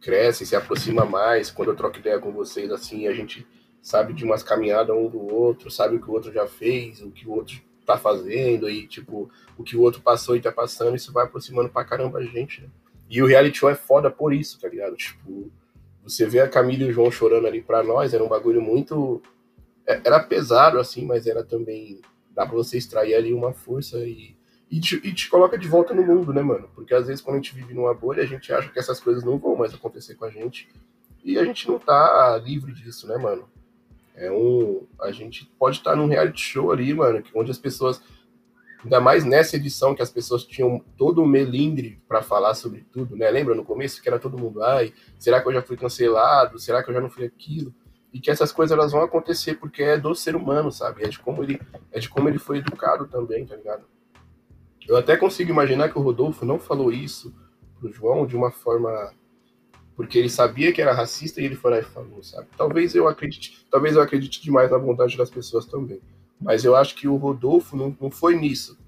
cresce, se aproxima mais. Quando eu troco ideia com vocês, assim, a gente sabe de umas caminhadas um do outro, sabe o que o outro já fez, o que o outro tá fazendo, e, tipo, o que o outro passou e tá passando, isso vai aproximando pra caramba a gente, né? E o reality show é foda por isso, tá ligado? Tipo, você vê a Camila e o João chorando ali pra nós, era um bagulho muito. é- Era pesado, assim, mas era também. Dá pra você extrair ali uma força e. E te, e te coloca de volta no mundo, né, mano? Porque às vezes quando a gente vive numa bolha, a gente acha que essas coisas não vão mais acontecer com a gente. E a gente não tá livre disso, né, mano? É um. A gente pode estar num reality show ali, mano, onde as pessoas. Ainda mais nessa edição que as pessoas tinham todo o melindre pra falar sobre tudo, né? Lembra no começo que era todo mundo, ai, será que eu já fui cancelado? Será que eu já não fui aquilo? E que essas coisas elas vão acontecer porque é do ser humano, sabe? É de como ele, é de como ele foi educado também, tá ligado? Eu até consigo imaginar que o Rodolfo não falou isso pro João de uma forma porque ele sabia que era racista e ele foi lá e falou, sabe? Talvez eu acredite, talvez eu acredite demais na vontade das pessoas também. Mas eu acho que o Rodolfo não, não foi nisso.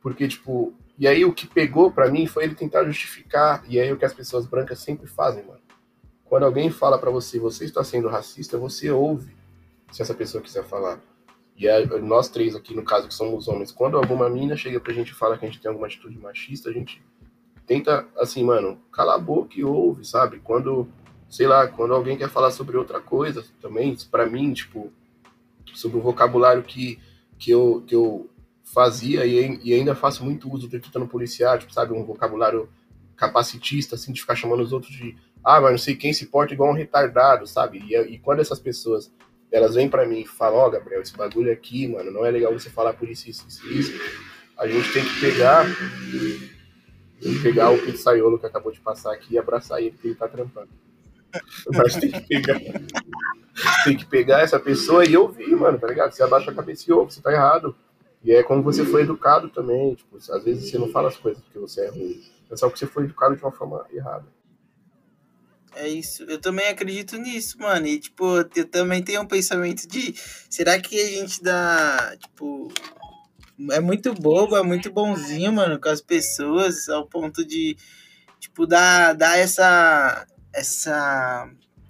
Porque, tipo, e aí o que pegou pra mim foi ele tentar justificar, e aí o que as pessoas brancas sempre fazem, mano. Quando alguém fala pra você, você está sendo racista, você ouve, se essa pessoa quiser falar. E nós três aqui, no caso, que somos homens, quando alguma mina chega pra gente e fala que a gente tem alguma atitude machista, a gente tenta, assim, mano, cala a boca e ouve, sabe? Quando, sei lá, quando alguém quer falar sobre outra coisa também, pra mim, tipo, sobre o vocabulário que, que, eu, que eu fazia e, e ainda faço muito uso tentando policiar, tipo, sabe, um vocabulário capacitista, assim, de ficar chamando os outros de, ah, mas não sei quem se porta igual um retardado, sabe? E, e quando essas pessoas, elas vêm pra mim e falam, ó, Gabriel, esse bagulho aqui, mano, não é legal você falar por isso, isso, isso, isso, a gente tem que pegar que pegar o pizzaiolo que acabou de passar aqui e abraçar ele, porque ele tá trampando. Mas tem que pegar. Tem que pegar essa pessoa e ouvir, mano, tá ligado? Você abaixa a cabeça e ouve, você tá errado. E é como você foi educado também. Tipo, às vezes você não fala as coisas porque você é ruim. É só que você foi educado de uma forma errada. É isso. Eu também acredito nisso, mano. E, tipo, eu também tenho um pensamento de. Será que a gente dá. Tipo. É muito bobo, é muito bonzinho, mano, com as pessoas, ao ponto de. Tipo, dar, dar essa. Essa.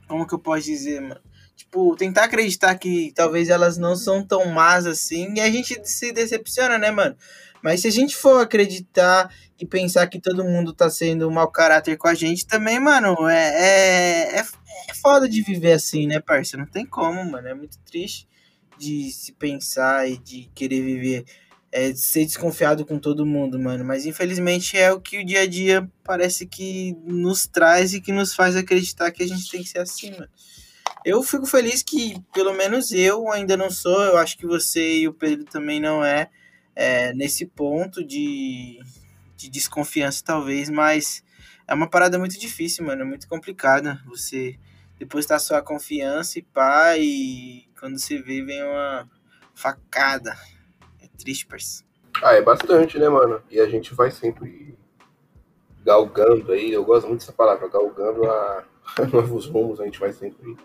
Como que eu posso dizer, mano? Tipo, tentar acreditar que talvez elas não são tão más assim. E a gente se decepciona, né, mano? Mas se a gente for acreditar e pensar que todo mundo tá sendo um mau caráter com a gente também, mano, é, é, é, é foda de viver assim, né, parceiro? Não tem como, mano. É muito triste de se pensar e de querer viver é, ser desconfiado com todo mundo, mano. Mas infelizmente é o que o dia a dia parece que nos traz e que nos faz acreditar que a gente tem que ser assim, mano. Eu fico feliz que, pelo menos eu ainda não sou, eu acho que você e o Pedro também não é, é nesse ponto de, de desconfiança, talvez, mas é uma parada muito difícil, mano, é muito complicada. Você depositar sua confiança e pá, e quando você vê, vem uma facada. Parceiro. Ah, é bastante, né, mano? E a gente vai sempre galgando aí, eu gosto muito dessa palavra, galgando a novos rumos, a gente vai sempre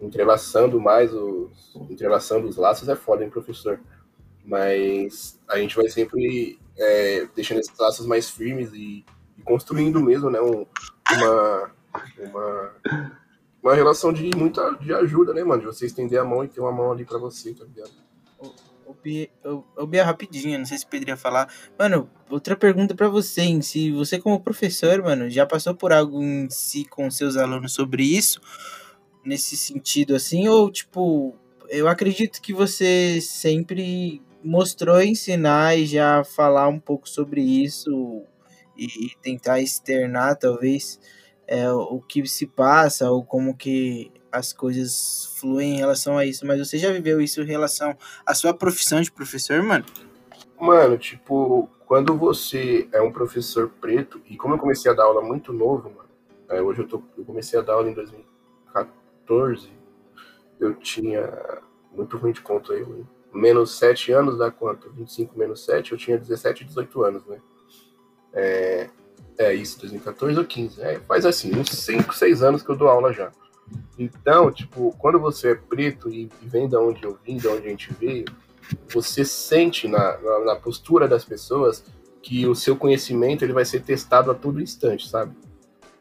entrelaçando mais os. Entrelaçando os laços é foda, hein, professor? Mas a gente vai sempre é, deixando esses laços mais firmes e, e construindo mesmo, né? Um, uma, uma, uma relação de muita de ajuda, né, mano? De você estender a mão e ter uma mão ali pra você, tá ligado? Bia, o, Bia rapidinho, não sei se o Pedro ia falar. Mano, outra pergunta pra você, hein? Se você, como professor, mano, já passou por algo em si com seus alunos sobre isso, nesse sentido assim, ou tipo, eu acredito que você sempre mostrou ensinar e já falar um pouco sobre isso e, e tentar externar, talvez, é, o que se passa ou como que as coisas fluem em relação a isso, mas você já viveu isso em relação à sua profissão de professor, mano? Mano, tipo, quando você é um professor preto, e como eu comecei a dar aula muito novo, mano, é, hoje eu, tô, eu comecei a dar aula em 2014, eu tinha, muito ruim de conta aí, mano. menos 7 anos dá quanto? 25 menos 7, eu tinha 17, 18 anos, né? É, é isso, 2014 ou 15, é, faz assim, uns 5, 6 anos que eu dou aula já. Então, tipo, quando você é preto e, vem da onde eu vim, da onde a gente veio, você sente na, na, na, postura das pessoas que o seu conhecimento ele vai ser testado a todo instante, sabe?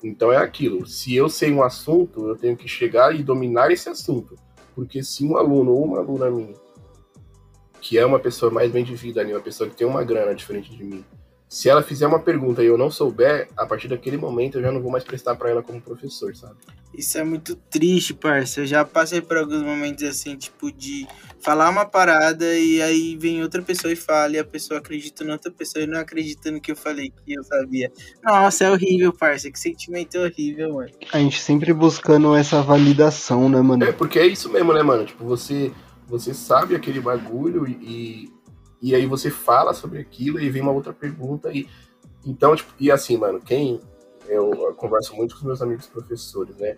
Então é aquilo. Se eu sei um assunto, eu tenho que chegar e dominar esse assunto. Porque se um aluno ou uma aluna minha, que é uma pessoa mais bem de vida, uma pessoa que tem uma grana diferente de mim, se ela fizer uma pergunta e eu não souber, a partir daquele momento eu já não vou mais prestar para ela como professor, sabe? Isso é muito triste, parça. Eu já passei por alguns momentos assim, tipo, de falar uma parada e aí vem outra pessoa e fala, e a pessoa acredita na outra pessoa e não acredita no que eu falei, que eu sabia. Nossa, é horrível, parça. Que sentimento horrível, mano. A gente sempre buscando essa validação, né, mano? É, porque é isso mesmo, né, mano? Tipo, você, você sabe aquele bagulho e, e aí você fala sobre aquilo e vem uma outra pergunta e então tipo, e assim mano quem eu, eu converso muito com meus amigos professores né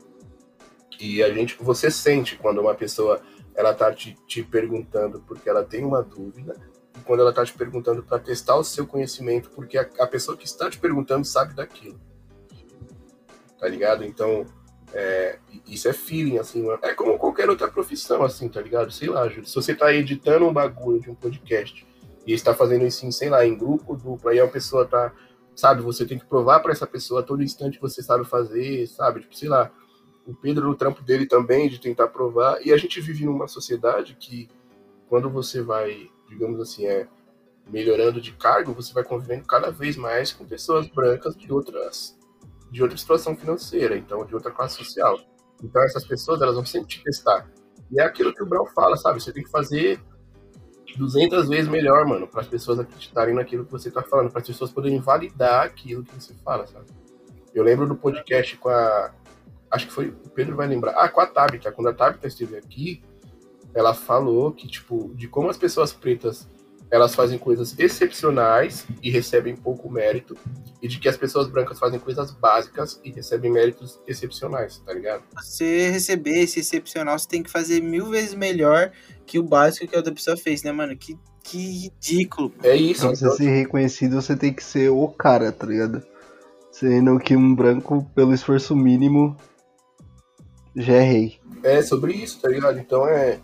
e a gente você sente quando uma pessoa ela tá te, te perguntando porque ela tem uma dúvida e quando ela tá te perguntando para testar o seu conhecimento porque a, a pessoa que está te perguntando sabe daquilo tá ligado então é, isso é feeling, assim, mano. É como qualquer outra profissão, assim, tá ligado? Sei lá. Se você tá editando um bagulho de um podcast e está fazendo isso, em, sei lá, em grupo, dupla, e a pessoa tá, sabe, você tem que provar para essa pessoa a todo instante que você sabe fazer, sabe? Tipo, sei lá, o Pedro no trampo dele também, de tentar provar. E a gente vive numa sociedade que, quando você vai, digamos assim, é melhorando de cargo, você vai convivendo cada vez mais com pessoas brancas de outras de outra situação financeira, então de outra classe social. Então essas pessoas elas vão sempre te testar. E é aquilo que o Brown fala, sabe? Você tem que fazer 200 vezes melhor, mano, para as pessoas acreditarem naquilo que você tá falando, para as pessoas poderem validar aquilo que você fala, sabe? Eu lembro do podcast com a. Acho que foi. O Pedro vai lembrar. Ah, com a Tabita. Quando a Tabita esteve aqui, ela falou que, tipo, de como as pessoas pretas elas fazem coisas excepcionais e recebem pouco mérito, e de que as pessoas brancas fazem coisas básicas e recebem méritos excepcionais, tá ligado? Você receber esse excepcional, você tem que fazer mil vezes melhor que o básico que a outra pessoa fez, né, mano? Que, que ridículo. É isso. Pra você ser reconhecido, você tem que ser o cara, tá ligado? Sendo que um branco, pelo esforço mínimo, já é rei. É sobre isso, tá ligado? Então é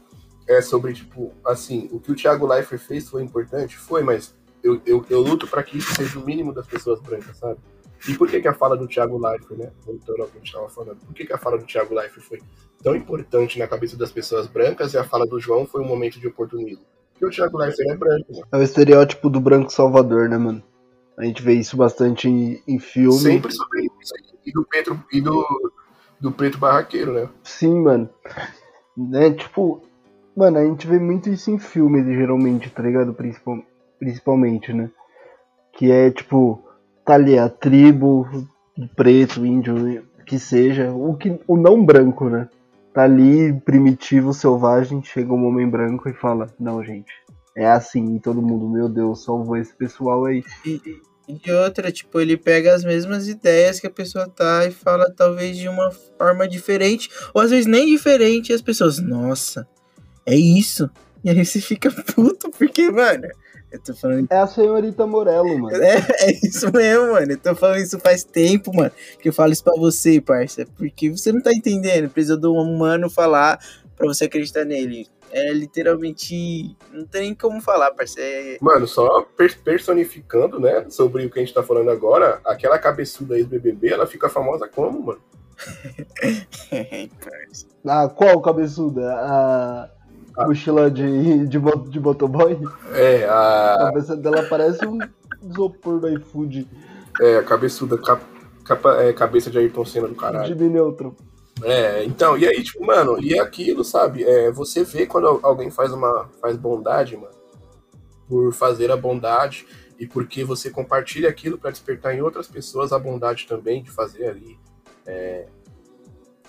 é sobre, tipo, assim, o que o Thiago Leifert fez foi importante? Foi, mas eu, eu, eu luto para que isso seja o mínimo das pessoas brancas, sabe? E por que, que a fala do Thiago Leifert, né? Voltando ao que a gente estava falando, por que, que a fala do Thiago Leifert foi tão importante na cabeça das pessoas brancas e a fala do João foi um momento de oportunismo? Porque o Thiago Leifert é branco, mano. É o estereótipo do branco salvador, né, mano? A gente vê isso bastante em, em filme. Sempre sobre isso. E do Pedro, e do, do preto barraqueiro, né? Sim, mano. Né, tipo, Mano, a gente vê muito isso em filmes, geralmente, tá ligado? Principalmente. principalmente, né? Que é tipo, tá ali a tribo, preto, índio, que seja, o, que, o não branco, né? Tá ali, primitivo, selvagem, chega um homem branco e fala, não, gente, é assim, e todo mundo, meu Deus, salvou esse pessoal aí. E, e outra, tipo, ele pega as mesmas ideias que a pessoa tá e fala talvez de uma forma diferente, ou às vezes nem diferente, e as pessoas, nossa, é isso. E aí você fica puto, porque, mano, eu tô falando. É a senhorita Morello, mano. É, é isso mesmo, mano. Eu tô falando isso faz tempo, mano. Que eu falo isso pra você, parça. Porque você não tá entendendo. Precisa de um humano falar pra você acreditar nele. É literalmente. Não tem nem como falar, parça. É... Mano, só per- personificando, né, sobre o que a gente tá falando agora, aquela cabeçuda ex-BBB, ela fica famosa como, mano? parça. Ah, qual cabeçuda? A mochila de, de, de motoboy? É, A a, cabeça dela parece um isopor do iFood é, a cabeçuda, cap- capa- é, cabeça de Ayrton Senna do caralho. Jimmy Neutron. É, então, e aí, tipo, mano, e aquilo, sabe? É, você vê quando alguém faz uma faz bondade, mano, por fazer a bondade e porque você compartilha aquilo pra despertar em outras pessoas a bondade também de fazer ali é,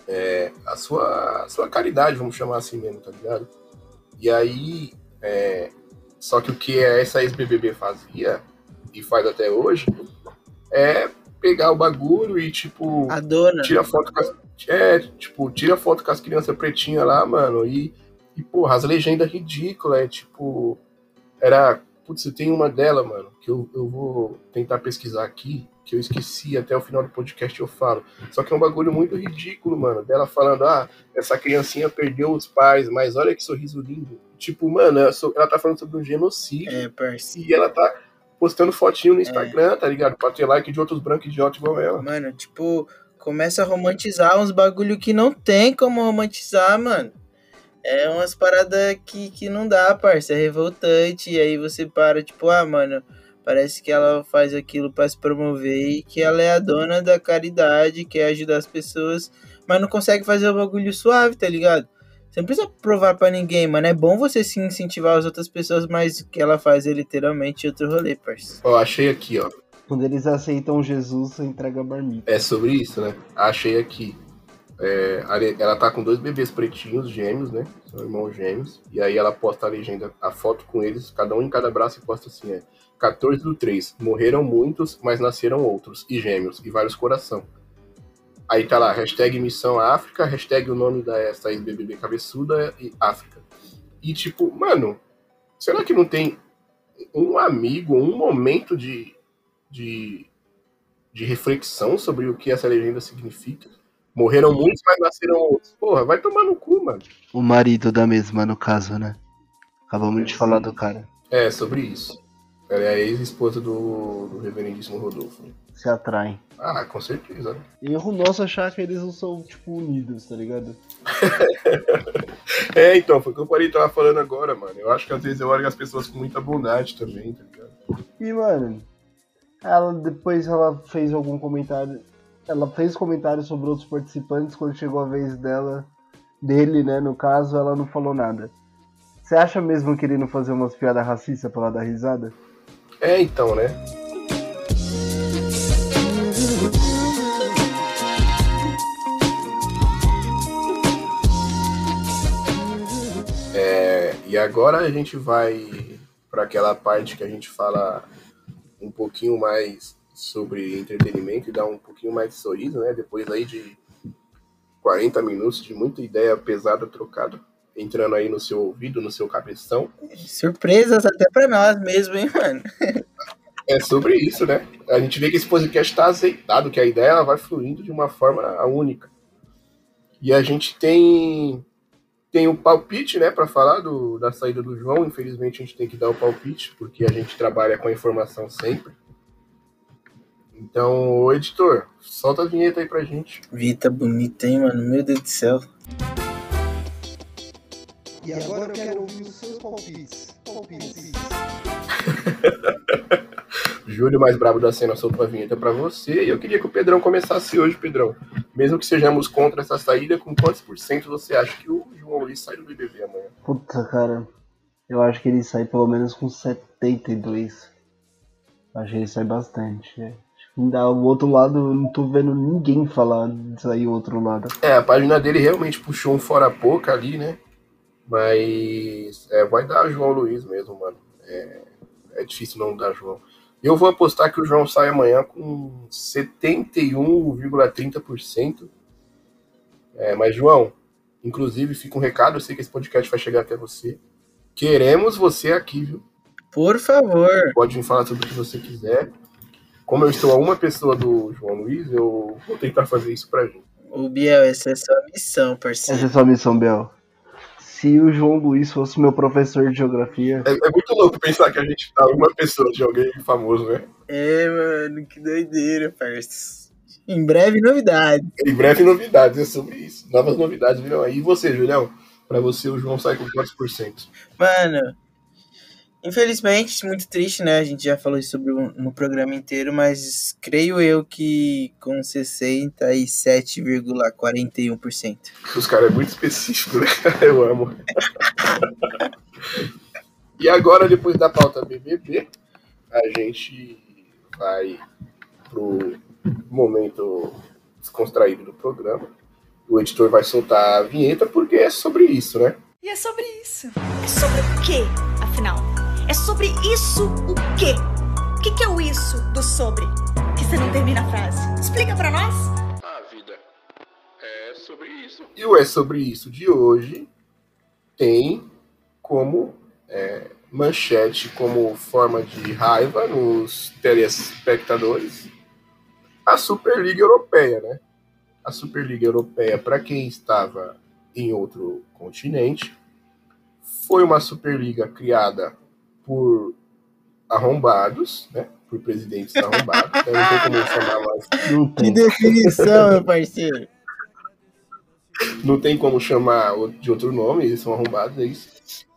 é, a sua, a sua caridade, vamos chamar assim mesmo, tá ligado? E aí, é, só que o que essa ex-BBB fazia e faz até hoje é pegar o bagulho e, tipo, A dona. tira foto com as, é, tipo, tira foto com as crianças pretinhas lá, mano, e, e porra, as legendas ridículas, é tipo, era, putz, tem uma dela, mano, que eu, eu vou tentar pesquisar aqui, que eu esqueci, até o final do podcast eu falo, só que é um bagulho muito ridículo, mano, dela falando, ah, essa criancinha perdeu os pais, mas olha que sorriso lindo, tipo, mano, ela, tá falando sobre um genocídio, É, parça. e ela tá postando fotinho no Instagram, tá ligado, pra ter like de outros brancos idiotas igual ela. Mano, tipo, começa a romantizar uns bagulho que não tem como romantizar, mano. É umas paradas que, que não dá, parça. É revoltante. E aí você para, tipo, ah, mano, parece que ela faz aquilo pra se promover e que ela é a dona da caridade, quer ajudar as pessoas, mas não consegue fazer o bagulho suave, tá ligado? Você não precisa provar pra ninguém, mano. É bom você se incentivar as outras pessoas, mas o que ela faz é literalmente outro rolê, parça. Ó, achei aqui, ó. Quando eles aceitam Jesus, você entrega a marmita. É sobre isso, né? Achei aqui. É, ela tá com dois bebês pretinhos, gêmeos, né? São irmãos gêmeos. E aí ela posta a legenda, a foto com eles, cada um em cada braço e posta assim, é. 14 do 3. Morreram muitos, mas nasceram outros. E gêmeos. E vários coração. Aí tá lá, hashtag missão África, hashtag o nome da essa ex-BBB cabeçuda e África. E tipo, mano, será que não tem um amigo, um momento de, de, de reflexão sobre o que essa legenda significa? Morreram muitos, mas nasceram outros. Porra, vai tomar no cu, mano. O marido da mesma, no caso, né? Acabamos de falar do cara. É, sobre isso. Ela é a ex-esposa do, do reverendíssimo Rodolfo. Se atraem. Ah, com certeza. Erro nosso achar que eles não são, tipo, unidos, tá ligado? É, então, foi o que eu parei tava falando agora, mano. Eu acho que às vezes eu olho as pessoas com muita bondade também, tá ligado? E, mano, ela depois ela fez algum comentário. Ela fez comentário sobre outros participantes quando chegou a vez dela, dele, né? No caso, ela não falou nada. Você acha mesmo que ele não fazer umas piadas racistas pra ela dar risada? É, então, né? É, e agora a gente vai para aquela parte que a gente fala um pouquinho mais sobre entretenimento e dar um pouquinho mais de sorriso, né? Depois aí de 40 minutos de muita ideia pesada trocada, entrando aí no seu ouvido, no seu cabeção. Surpresas até pra nós mesmo, hein, mano? É sobre isso, né? A gente vê que esse podcast está azeitado, que a ideia ela vai fluindo de uma forma única. E a gente tem tem o palpite, né, para falar do, da saída do João. Infelizmente a gente tem que dar o palpite, porque a gente trabalha com a informação sempre. Então, ô, editor, solta a vinheta aí pra gente. Vita bonita, hein, mano? Meu Deus do céu. E agora eu quero ouvir os seus palpites. Palpites. Júlio mais brabo da cena soltou a vinheta pra você. E eu queria que o Pedrão começasse hoje, Pedrão. Mesmo que sejamos contra essa saída, com quantos por cento você acha que o João Luiz sai do BBB amanhã? Puta, cara. Eu acho que ele sai pelo menos com 72. Achei que sai bastante. é. Acho que ainda o outro lado, eu não tô vendo ninguém falar disso aí, o outro lado. É, a página dele realmente puxou um fora pouca ali, né? Mas é, vai dar João Luiz mesmo, mano. É, é difícil não dar João. Eu vou apostar que o João sai amanhã com 71,30%. É, mas, João, inclusive, fica um recado, eu sei que esse podcast vai chegar até você. Queremos você aqui, viu? Por favor. Pode vir falar sobre o que você quiser. Como eu estou a uma pessoa do João Luiz, eu vou tentar fazer isso pra gente. O Biel, essa é a sua missão, Essa parceiro. é sua missão, Bel. Se o João Luiz fosse meu professor de geografia, É, é muito louco pensar que a gente tá uma pessoa de alguém famoso, né? É, mano, que doideira, parça. Em breve, novidade. Em breve novidades é sobre isso. Novas novidades virão aí. E você, Julião? Pra você, o João sai com quantos por cento? Mano, infelizmente, muito triste, né? A gente já falou isso o- no programa inteiro, mas creio eu que com 67,41%. Os caras é muito específico, né? Eu amo. e agora, depois da pauta BBB, a gente vai pro momento descontraído do programa. O editor vai soltar a vinheta porque é sobre isso, né? E é sobre isso. É sobre o quê? É sobre isso o quê? O que, que é o isso do sobre? Que você não termina a frase. Explica pra nós. A vida é sobre isso. E o É Sobre Isso de hoje tem como é, manchete, como forma de raiva nos telespectadores, a Superliga Europeia, né? A Superliga Europeia, para quem estava em outro continente, foi uma Superliga criada por arrombados, né? Por presidentes arrombados. Então não tem como chamar mais Que definição, meu parceiro. não tem como chamar de outro nome, eles são arrombados, é isso.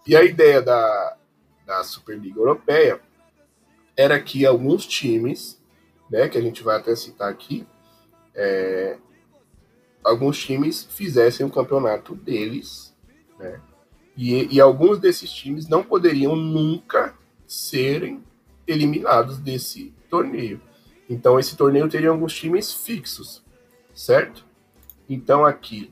E a ideia da, da Superliga Europeia era que alguns times, né, que a gente vai até citar aqui, é, alguns times fizessem o campeonato deles, né, e, e alguns desses times não poderiam nunca serem eliminados desse torneio. Então esse torneio teria alguns times fixos, certo? Então aqui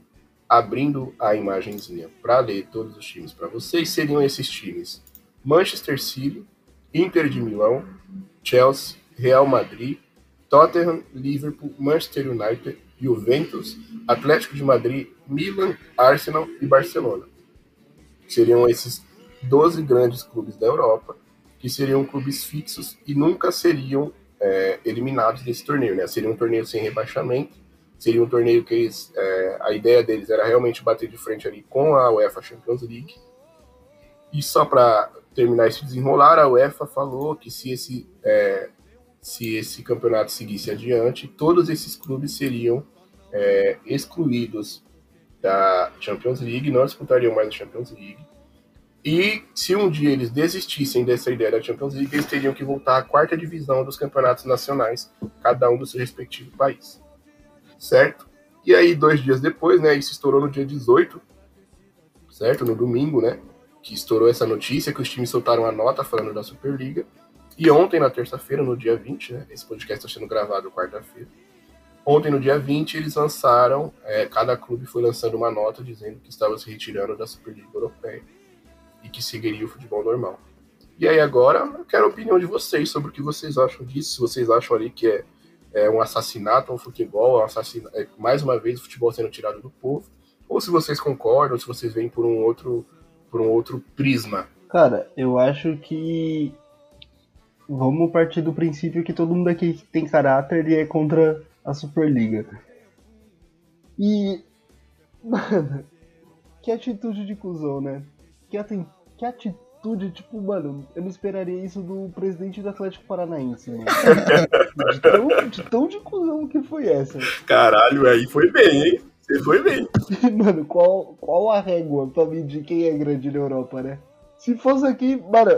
abrindo a imagenzinha para ler todos os times para vocês, seriam esses times: Manchester City, Inter de Milão, Chelsea, Real Madrid, Tottenham, Liverpool, Manchester United, Juventus, Atlético de Madrid, Milan, Arsenal e Barcelona. Seriam esses 12 grandes clubes da Europa, que seriam clubes fixos e nunca seriam é, eliminados desse torneio. Né? Seria um torneio sem rebaixamento, seria um torneio que eles, é, a ideia deles era realmente bater de frente ali com a UEFA Champions League. E só para terminar esse desenrolar, a UEFA falou que se esse, é, se esse campeonato seguisse adiante, todos esses clubes seriam é, excluídos da Champions League, não disputariam mais a Champions League. E se um dia eles desistissem dessa ideia da Champions League, eles teriam que voltar à quarta divisão dos campeonatos nacionais, cada um do seu respectivo país certo? E aí, dois dias depois, né, isso estourou no dia 18, certo? No domingo, né? Que estourou essa notícia, que os times soltaram a nota falando da Superliga. E ontem, na terça-feira, no dia 20, né? Esse podcast está sendo gravado quarta-feira. Ontem, no dia 20, eles lançaram, é, cada clube foi lançando uma nota dizendo que estava se retirando da Superliga Europeia e que seguiria o futebol normal. E aí agora, eu quero a opinião de vocês sobre o que vocês acham disso, se vocês acham ali que é é um assassinato ao futebol, é um assassina- é, mais uma vez o futebol sendo tirado do povo, ou se vocês concordam, se vocês veem por um outro, por um outro prisma. Cara, eu acho que. Vamos partir do princípio que todo mundo aqui tem caráter e é contra a Superliga. E. Mano, que atitude de cuzão, né? Que, aten... que atitude, tipo, mano, eu não esperaria isso do presidente do Atlético Paranaense, mano. De tão, de tão de cuzão que foi essa. Caralho, aí foi bem, hein? Você foi bem. Mano, qual, qual a régua pra medir quem é grande na Europa, né? Se fosse aqui, mano,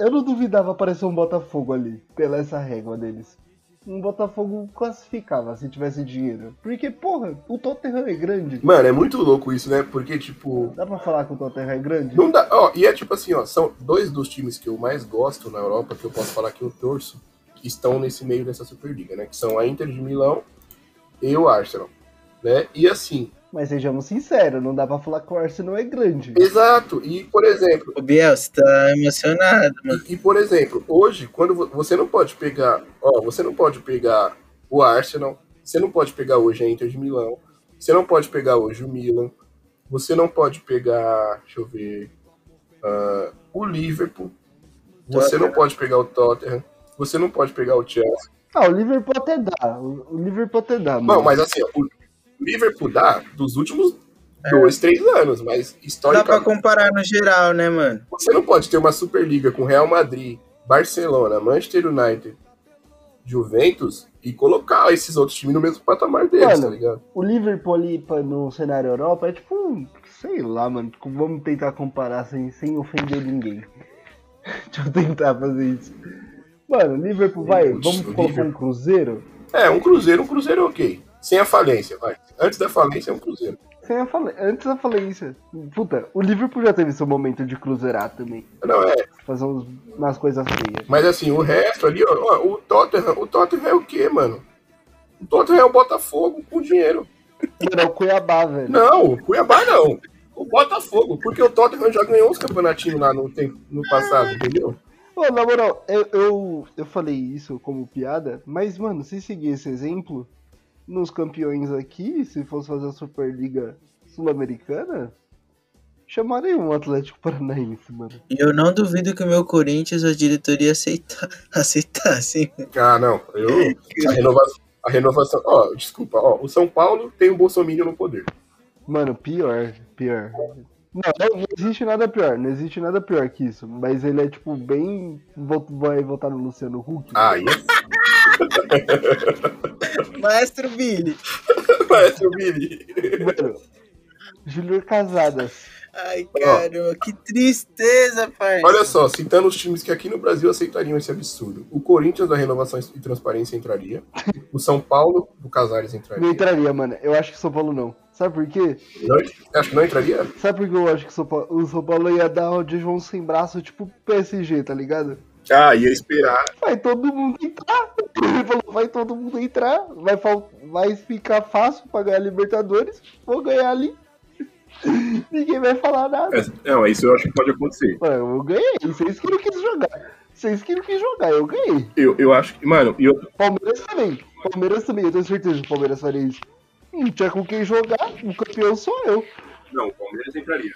eu não duvidava aparecer um Botafogo ali, pela essa régua deles. Um Botafogo classificava se tivesse dinheiro. Porque, porra, o Tottenham é grande. Mano, é muito louco isso, né? Porque, tipo. Dá pra falar que o Tottenham é grande? Não dá. Ó, e é tipo assim, ó, são dois dos times que eu mais gosto na Europa, que eu posso falar que eu torço, que estão nesse meio dessa Superliga, né? Que são a Inter de Milão e o Arsenal. Né? E assim, Mas sejamos sinceros, não dá pra falar que o Arsenal é grande. exato. E, por exemplo, O Biel, você tá emocionado, mano. E, e, por exemplo, hoje, quando vo- você não pode pegar, ó, você não pode pegar o Arsenal, você não pode pegar hoje a Inter de Milão, você não pode pegar hoje o Milan, você não pode pegar, deixa eu ver, ah, o Liverpool, você não pode pegar o Tottenham, você não pode pegar o Chelsea. Ah, o Liverpool até dá. O o Liverpool até dá, mano. Não, mas assim, ó, o Liverpool dá dos últimos dois, três anos, mas Dá pra comparar no geral, né, mano? Você não pode ter uma Superliga com Real Madrid, Barcelona, Manchester United, Juventus e colocar esses outros times no mesmo patamar deles, Mano, tá ligado? O Liverpool ali no cenário Europa é tipo, um- sei lá, mano. tipo, Vamos tentar comparar sem, sem ofender ninguém. Deixa eu tentar fazer isso. Mano, Liverpool vai, Putz, vamos colocar um. Cruzeiro? É, um Cruzeiro, um Cruzeiro é ok. Sem a falência, vai. Antes da falência é um Cruzeiro. Sem a fale... Antes da falência. Puta, o Liverpool já teve seu momento de cruzeirar também. Não, é. Fazer uns, umas coisas feias. Mas assim, o resto ali, ó, ó, o Tottenham, o Tottenham é o quê, mano? O Tottenham é o Botafogo com dinheiro. Mano, é o Cuiabá, velho. Não, o Cuiabá não. O Botafogo, porque o Tottenham já ganhou uns campeonatinhos lá no, tempo, no passado, entendeu? Ô, na moral, eu, eu, eu falei isso como piada, mas, mano, se seguir esse exemplo, nos campeões aqui, se fosse fazer a Superliga Sul-Americana, chamaria um Atlético Paranaense, mano. E eu não duvido que o meu Corinthians, a diretoria aceita, aceitasse. Ah, não. Eu, a renovação, a renovação. Ó, desculpa, ó. O São Paulo tem o Bolsonaro no poder. Mano, pior, pior. Não, não, existe nada pior, não existe nada pior que isso, mas ele é, tipo, bem... Vai votar no Luciano Huck. Ah, e Maestro Billy. Parece o Billy. Mano, Júlio Casadas. Ai, caramba, que tristeza, parça. Olha só, citando os times que aqui no Brasil aceitariam esse absurdo. O Corinthians da Renovação e Transparência entraria. O São Paulo do Casares Não entraria. entraria, mano. Eu acho que São Paulo não. Sabe por quê? Não, acho que não entraria? Sabe por que eu acho que São Paulo- o São Paulo ia dar o de João sem braço, tipo PSG, tá ligado? Ah, ia esperar. Vai todo mundo entrar. Ele falou, vai todo mundo entrar. Vai, vai ficar fácil pra ganhar Libertadores. Vou ganhar ali. Ninguém vai falar nada. Não, isso eu acho que pode acontecer. Mano, eu ganhei. Vocês que não quis jogar. Vocês que não quis jogar, eu ganhei. Eu, eu acho que, mano, eu, Palmeiras também. Palmeiras também, eu tenho certeza que o Palmeiras faria isso. Não tinha com quem jogar, o campeão sou eu. não, o Palmeiras entraria.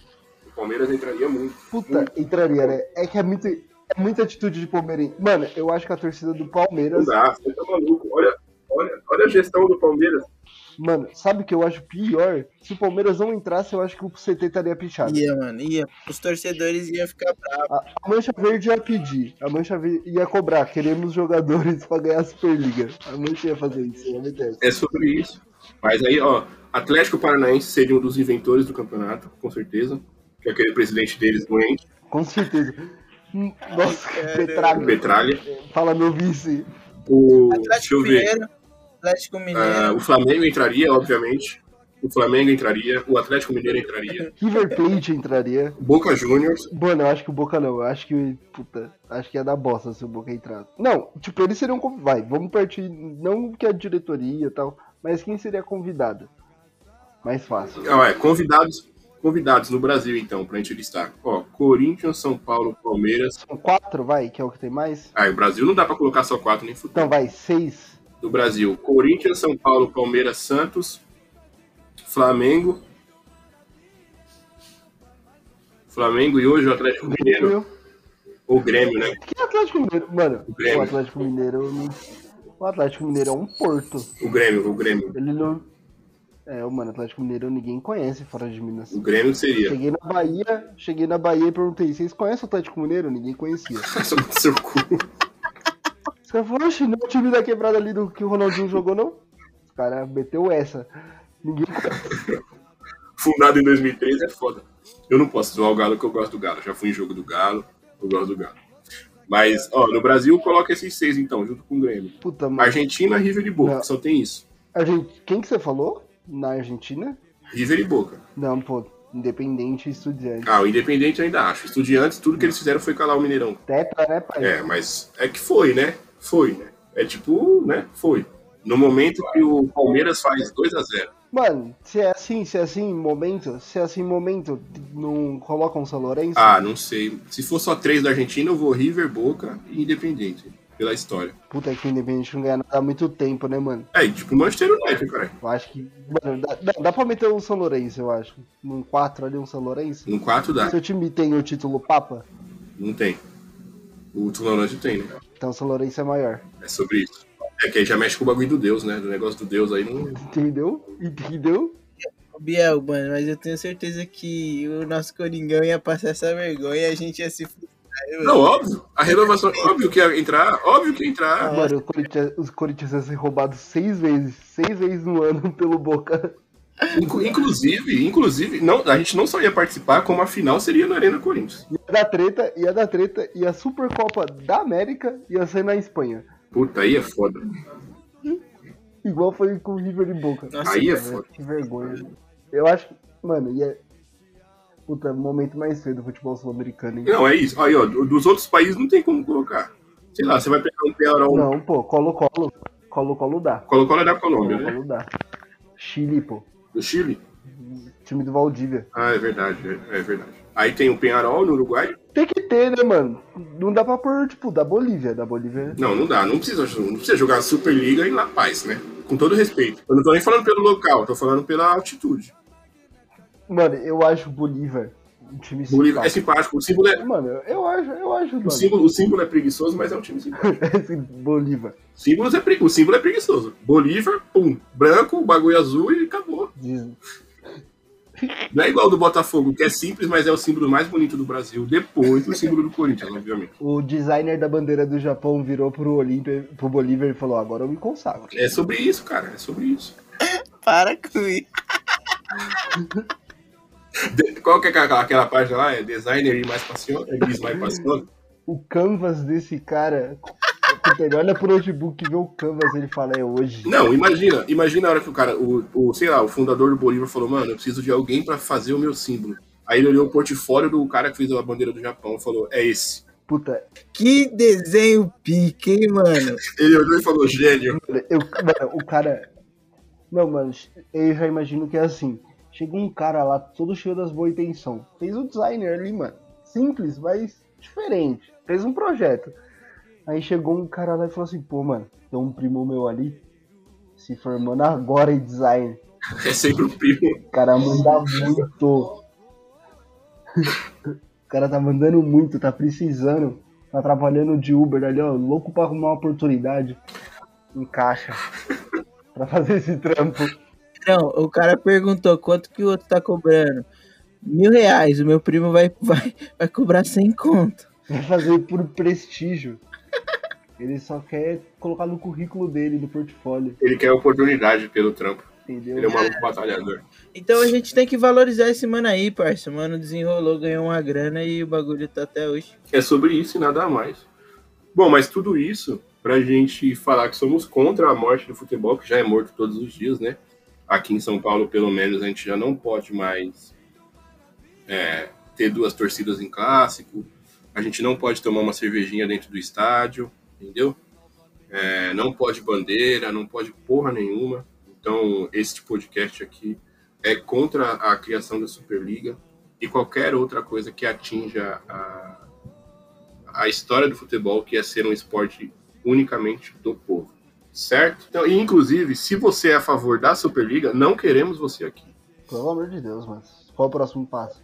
O Palmeiras entraria muito. Puta, entraria, né? É que é muito, é muita atitude de Palmeiras. Mano, eu acho que a torcida do Não Palmeiras. dá, você tá maluco. Olha, olha, olha a gestão do Palmeiras. Mano, sabe o que eu acho pior? Se o Palmeiras não entrasse, eu acho que o CT estaria pichado. Ia, mano, ia. Os torcedores iam ficar bravos. A, a Mancha Verde ia pedir, a Mancha Verde ia cobrar, queremos jogadores pra ganhar a Superliga. A Mancha ia fazer isso, ia meter essa. É sobre isso. Mas aí, ó, Atlético Paranaense seria um dos inventores do campeonato, com certeza. Que é aquele presidente deles doente, Com certeza. Nossa, Petralha. Petralha. Fala meu vice. O, deixa Atlético eu ver. Mineiro. Atlético Mineiro. Ah, o Flamengo entraria, obviamente. O Flamengo entraria. O Atlético Mineiro entraria. River Plate entraria. Boca Juniors. Mano, eu acho que o Boca não. Eu acho que. Puta, acho que ia dar bosta se o Boca entrasse. Não, tipo, eles seriam. conv- Vai, vamos partir. Não que a diretoria e tal, mas quem seria convidado? Mais fácil. Ah, é, convidados, convidados no Brasil, então, pra gente listar. Ó, Corinthians, São Paulo, Palmeiras. São quatro, vai, que é o que tem mais? Ah, o Brasil não dá pra colocar só quatro nem Então futebol. vai, seis. Do Brasil, Corinthians, São Paulo, Palmeiras, Santos, Flamengo. Flamengo e hoje o Atlético Mineiro. Grêmio. Ou Grêmio, né? Que Atlético Mineiro? Mano, O Grêmio. o Atlético Mineiro. O Atlético Mineiro é um porto. O Grêmio, o Grêmio. Ele não. É, mano, Atlético Mineiro ninguém conhece fora de Minas. O Grêmio seria. Cheguei na Bahia, cheguei na Bahia e perguntei, vocês conhecem o Atlético Mineiro? Ninguém conhecia. Seu cu. Os caras falaram, oxe, não é o time da quebrada ali do que o Ronaldinho jogou, não? Os caras meteu essa. Ninguém. Fundado em 2003 é foda. Eu não posso zoar o Galo porque eu gosto do Galo. Já fui em jogo do Galo, eu gosto do Galo. Mas, ó, no Brasil, coloca esses seis, então, junto com o Grêmio. Puta, mano. Argentina, River e Boca, Não. só tem isso. Argen- Quem que você falou? Na Argentina? River e Boca. Não, pô. Independente e Estudiante. Ah, o Independente ainda acho. Estudiantes, tudo que eles fizeram foi calar o Mineirão. Tetra, né, pai? É, mas é que foi, né? Foi, né? É tipo, né? Foi. No momento que o Palmeiras faz 2 a 0 Mano, se é assim, se é assim, momento, se é assim, momento, não coloca um São Lourenço? Ah, não sei. Se for só três da Argentina, eu vou River, Boca e Independente. Pela história. Puta que o Independente não ganha nada há muito tempo, né, mano? É, tipo Manchester United, cara. Eu acho que. Mano, dá, dá, dá pra meter um São Lourenço, eu acho. Num 4 ali, um São Lourenço. No 4 dá. Seu time tem o título Papa? Não tem. O Tulândia tem, né? Então o São Lourenço é maior. É sobre isso. É que aí já mexe com o bagulho do Deus, né? Do negócio do Deus aí não. Entendeu? Entendeu? Biel, mano, mas eu tenho certeza que o nosso Coringão ia passar essa vergonha e a gente ia se frustrar. Não, óbvio. A renovação. Óbvio que ia entrar. Óbvio que ia entrar. Mano, Corinthians, os Corinthians iam ser roubados seis vezes. Seis vezes no ano pelo Boca. Inclu- Inclusive, inclusive, não, a gente não só ia participar, como a final seria na Arena Corinthians. Ia dar treta, ia dar treta, e a Supercopa da América ia ser na Espanha. Puta, aí é foda. Igual foi com o River e Boca. Nossa, Aí é Cara, foda. Que vergonha. Eu acho que, mano, ia. Puta, momento mais feio do futebol sul-americano? Não, é isso. Aí, ó, do- dos outros países não tem como colocar. Sei lá, você vai pegar um Penharol. Não, pô, Colo-Colo. Colo-Colo dá. Colo-Colo é da Colômbia, né? Colo-Colo dá. Chile, pô. Do Chile? Time do Valdívia. Ah, é verdade, é, é verdade. Aí tem o Penharol no Uruguai. Tem que ter, né, mano? Não dá pra pôr, tipo, da Bolívia. Da Bolívia. Não, não dá. Não precisa, não precisa jogar Superliga em La Paz, né? Com todo respeito. Eu não tô nem falando pelo local, tô falando pela altitude. Mano, eu acho o Bolívar um time Bolívia é simpático. simpático. O símbolo é, Mano, eu acho, eu acho, o símbolo, o símbolo é preguiçoso, mas é um time simpático. Bolívar. Símbolos é, pre- o símbolo é preguiçoso. Bolívar, pum, branco, bagulho azul e acabou. Diz- Não é igual do Botafogo, que é simples, mas é o símbolo mais bonito do Brasil, depois do símbolo do Corinthians, obviamente. O designer da bandeira do Japão virou pro Olímpia, pro Bolívar e falou: agora eu me consagro. É sobre isso, cara, é sobre isso. Para com isso. Qual que é aquela, aquela página lá? É designer e mais passione? É mais? O canvas desse cara. Puta, ele olha pro notebook e vê o canvas ele fala: é hoje. Não, imagina, imagina a hora que o cara, o, o, sei lá, o fundador do Bolívar falou, mano, eu preciso de alguém pra fazer o meu símbolo. Aí ele olhou o portfólio do cara que fez a bandeira do Japão e falou, é esse. Puta, Que desenho pique, hein, mano? Ele olhou e falou, gênio. eu, mano, o cara. Não, mano, eu já imagino que é assim. Chega um cara lá, todo cheio das boas intenções. Fez o designer ali, mano. Simples, mas diferente. Fez um projeto. Aí chegou um cara lá e falou assim, pô, mano, tem um primo meu ali se formando agora em design. É sempre o primo. O cara manda muito. O cara tá mandando muito, tá precisando. Tá trabalhando de Uber ali, ó, louco pra arrumar uma oportunidade. Encaixa. pra fazer esse trampo. Não, o cara perguntou quanto que o outro tá cobrando. Mil reais, o meu primo vai, vai, vai cobrar sem conto. Vai fazer por prestígio. Ele só quer colocar no currículo dele, no portfólio. Ele quer oportunidade pelo trampo. Entendeu? Ele é um maluco batalhador. Então a gente tem que valorizar esse mano aí, parça. O mano desenrolou, ganhou uma grana e o bagulho tá até hoje. É sobre isso e nada mais. Bom, mas tudo isso pra gente falar que somos contra a morte do futebol, que já é morto todos os dias, né? Aqui em São Paulo, pelo menos, a gente já não pode mais é, ter duas torcidas em clássico. A gente não pode tomar uma cervejinha dentro do estádio, entendeu? É, não pode bandeira, não pode porra nenhuma. Então, este podcast aqui é contra a criação da Superliga e qualquer outra coisa que atinja a, a história do futebol, que é ser um esporte unicamente do povo. Certo? Então, e inclusive, se você é a favor da Superliga, não queremos você aqui. Pelo amor de Deus, mano. Qual o próximo passo?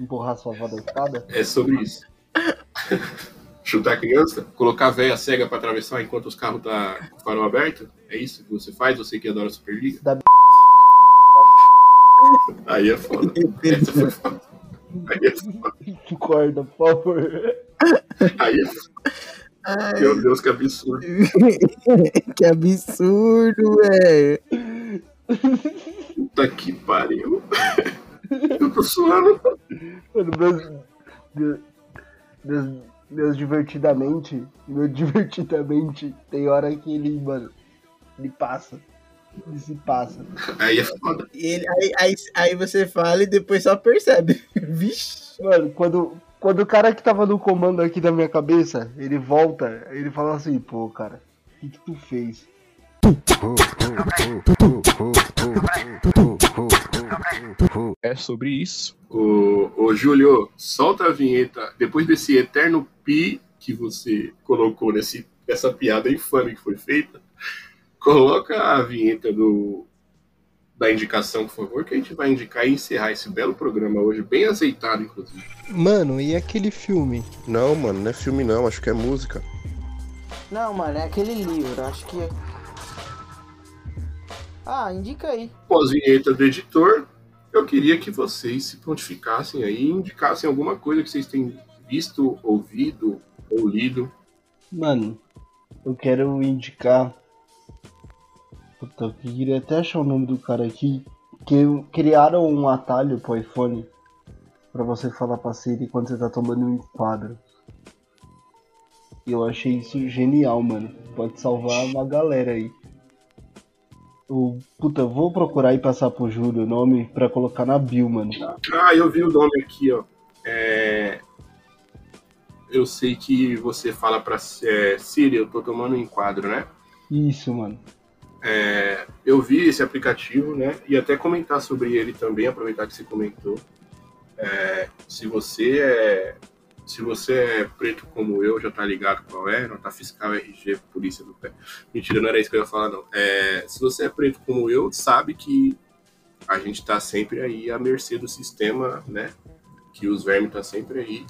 Empurrar sua avó da escada? É sobre isso. Chutar a criança, colocar a véia cega pra atravessar enquanto os carros tá com o farol aberto. É isso que você faz, você que adora a Superliga. Da- Aí é foda. Essa foi foda. Aí é foda. Corda, por favor. Aí é foda. Meu Deus, que absurdo. que absurdo, velho. Puta que pariu. Eu tô suando. Mano, meus, meus, meus, meus divertidamente, meu divertidamente, tem hora que ele, mano, ele passa. Ele se passa. Aí é foda. Ele- aí, aí, aí você fala e depois só percebe. Vixe. Mano, quando, quando o cara que tava no comando aqui da minha cabeça, ele volta, ele fala assim, pô, cara, o que, que tu fez? É sobre isso. Ô, ô Júlio, solta a vinheta. Depois desse eterno pi que você colocou nesse, nessa piada infame que foi feita, coloca a vinheta do, da indicação, por favor, que a gente vai indicar e encerrar esse belo programa hoje, bem azeitado, inclusive. Mano, e aquele filme? Não, mano, não é filme não, acho que é música. Não, mano, é aquele livro, acho que. Ah, indica aí. Pós-vinheta do editor, eu queria que vocês se prontificassem aí e indicassem alguma coisa que vocês têm visto, ouvido ou lido. Mano, eu quero indicar. Puta, eu queria até achar o nome do cara aqui. Que criaram um atalho pro iPhone pra você falar pra Siri quando você tá tomando um enquadro. E eu achei isso genial, mano. Pode salvar uma galera aí. Puta, vou procurar e passar pro Júlio o nome pra colocar na bio, mano. Ah, eu vi o nome aqui, ó. É... Eu sei que você fala pra é, Siri, eu tô tomando um enquadro, né? Isso, mano. É, eu vi esse aplicativo, né? E até comentar sobre ele também, aproveitar que você comentou. É, se você é se você é preto como eu, já tá ligado qual é, nota fiscal RG, polícia do pé. Mentira, não era isso que eu ia falar, não. É, se você é preto como eu, sabe que a gente tá sempre aí à mercê do sistema, né? Que os vermes tá sempre aí.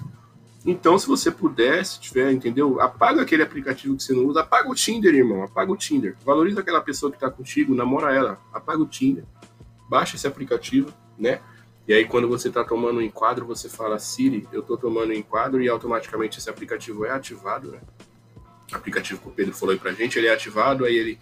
Então, se você puder, se tiver, entendeu? Apaga aquele aplicativo que você não usa, apaga o Tinder, irmão, apaga o Tinder. Valoriza aquela pessoa que tá contigo, namora ela, apaga o Tinder. Baixa esse aplicativo, né? E aí, quando você tá tomando um enquadro, você fala, Siri, eu tô tomando um enquadro, e automaticamente esse aplicativo é ativado, né? O aplicativo que o Pedro falou aí pra gente, ele é ativado, aí ele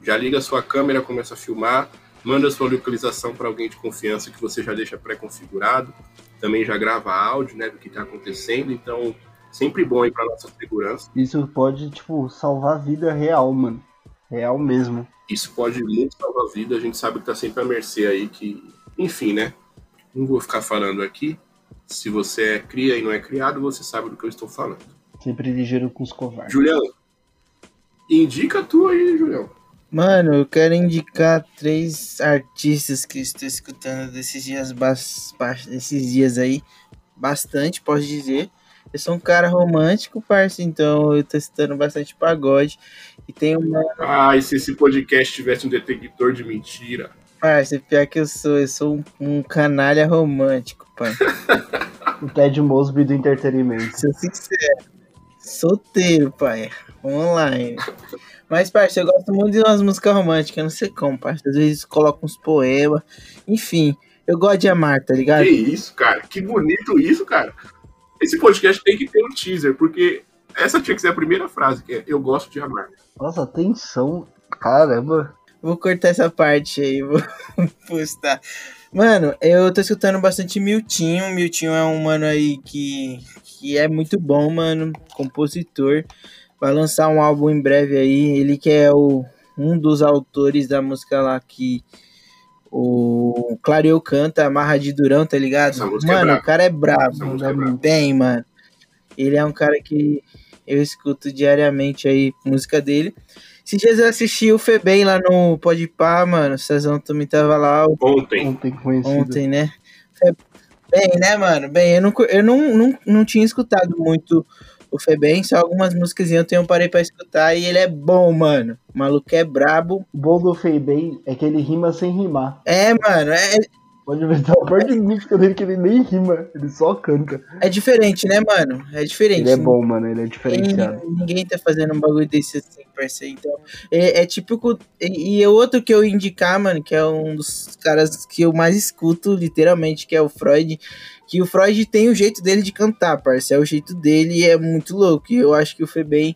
já liga a sua câmera, começa a filmar, manda sua localização para alguém de confiança que você já deixa pré-configurado, também já grava áudio, né, do que tá acontecendo, então sempre bom aí para nossa segurança. Isso pode, tipo, salvar a vida real, mano. Real mesmo. Isso pode muito salvar a vida, a gente sabe que tá sempre à mercê aí que, enfim, né? Não vou ficar falando aqui. Se você é cria e não é criado, você sabe do que eu estou falando. Sempre ligeiro com os covardes. Julião, indica tu aí, Julião. Mano, eu quero indicar três artistas que eu estou escutando desses dias, desses dias aí. Bastante, posso dizer. Eu sou um cara romântico, parça, então eu tô escutando bastante pagode. E tem uma. Ah, e se esse podcast tivesse um detector de mentira? Parça, pior que eu sou, eu sou um, um canalha romântico, pai. O Ted Mosby do entretenimento. Sou sincero. Solteiro, pai. Online. Mas, parça, eu gosto muito de umas músicas românticas, não sei como, parça. Às vezes coloco uns poemas. Enfim, eu gosto de amar, tá ligado? Que isso, cara? Que bonito isso, cara. Esse podcast tem que ter um teaser, porque essa tinha que ser a primeira frase, que é Eu gosto de amar. Nossa, atenção. Caramba. Vou cortar essa parte aí, vou postar. Mano, eu tô escutando bastante Miltinho. Miltinho é um mano aí que, que é muito bom, mano. Compositor. Vai lançar um álbum em breve aí. Ele que é o, um dos autores da música lá que o Clareou canta, Amarra de Durão, tá ligado? É Mano, braba. o cara é brabo. Música é. Bem, mano. Ele é um cara que eu escuto diariamente aí, música dele. Esses dias eu assisti o Febem lá no Podpah, mano. O Cezão também tava lá Ontem. Ontem conhecido. ontem, né? Bem, né, mano? Bem, eu não, eu não, não, não tinha escutado muito o Febem, só algumas músicas eu tenho parei pra escutar e ele é bom, mano. O maluco é brabo. O bom do Feibem é que ele rima sem rimar. É, mano, é, Pode ver, tá a parte de música dele que ele nem rima, ele só canta. é diferente, né, mano? É diferente. Ele é bom, mano, ele é diferenciado. ninguém tá fazendo um bagulho desse assim, parceiro. Então, é, é típico. E, e é outro que eu indicar, mano, que é um dos caras que eu mais escuto, literalmente, que é o Freud. Que o Freud tem o jeito dele de cantar, parceiro. É o jeito dele e é muito louco. E eu acho que o Febem,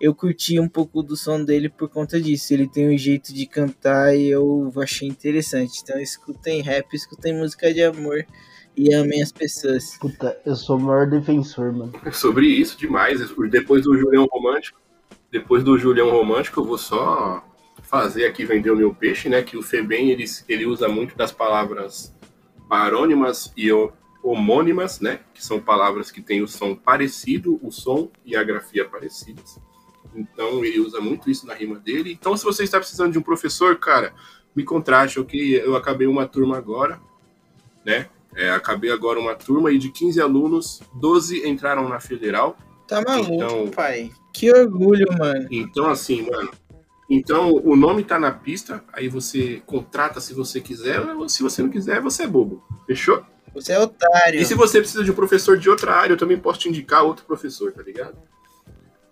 eu curti um pouco do som dele por conta disso. Ele tem um jeito de cantar e eu achei interessante. Então, escutem rap, escutem música de amor. e amem as pessoas. Puta, eu sou o maior defensor, mano. Sobre isso, demais. Depois do Julião Romântico, depois do Julião Romântico, eu vou só fazer aqui vender o meu peixe, né? Que o Febem ele, ele usa muito das palavras parônimas e homônimas, né? Que são palavras que têm o som parecido, o som e a grafia parecidas. Então ele usa muito isso na rima dele. Então, se você está precisando de um professor, cara, me contrate, ok? Eu acabei uma turma agora, né? É, acabei agora uma turma e de 15 alunos, 12 entraram na federal. Tá maluco, Então- pai. Que orgulho, mano. Então, assim, mano. Então, o nome tá na pista, aí você contrata se você quiser, ou se você não quiser, você é bobo. Fechou? Você é otário. E se você precisa de um professor de outra área, eu também posso te indicar outro professor, tá ligado?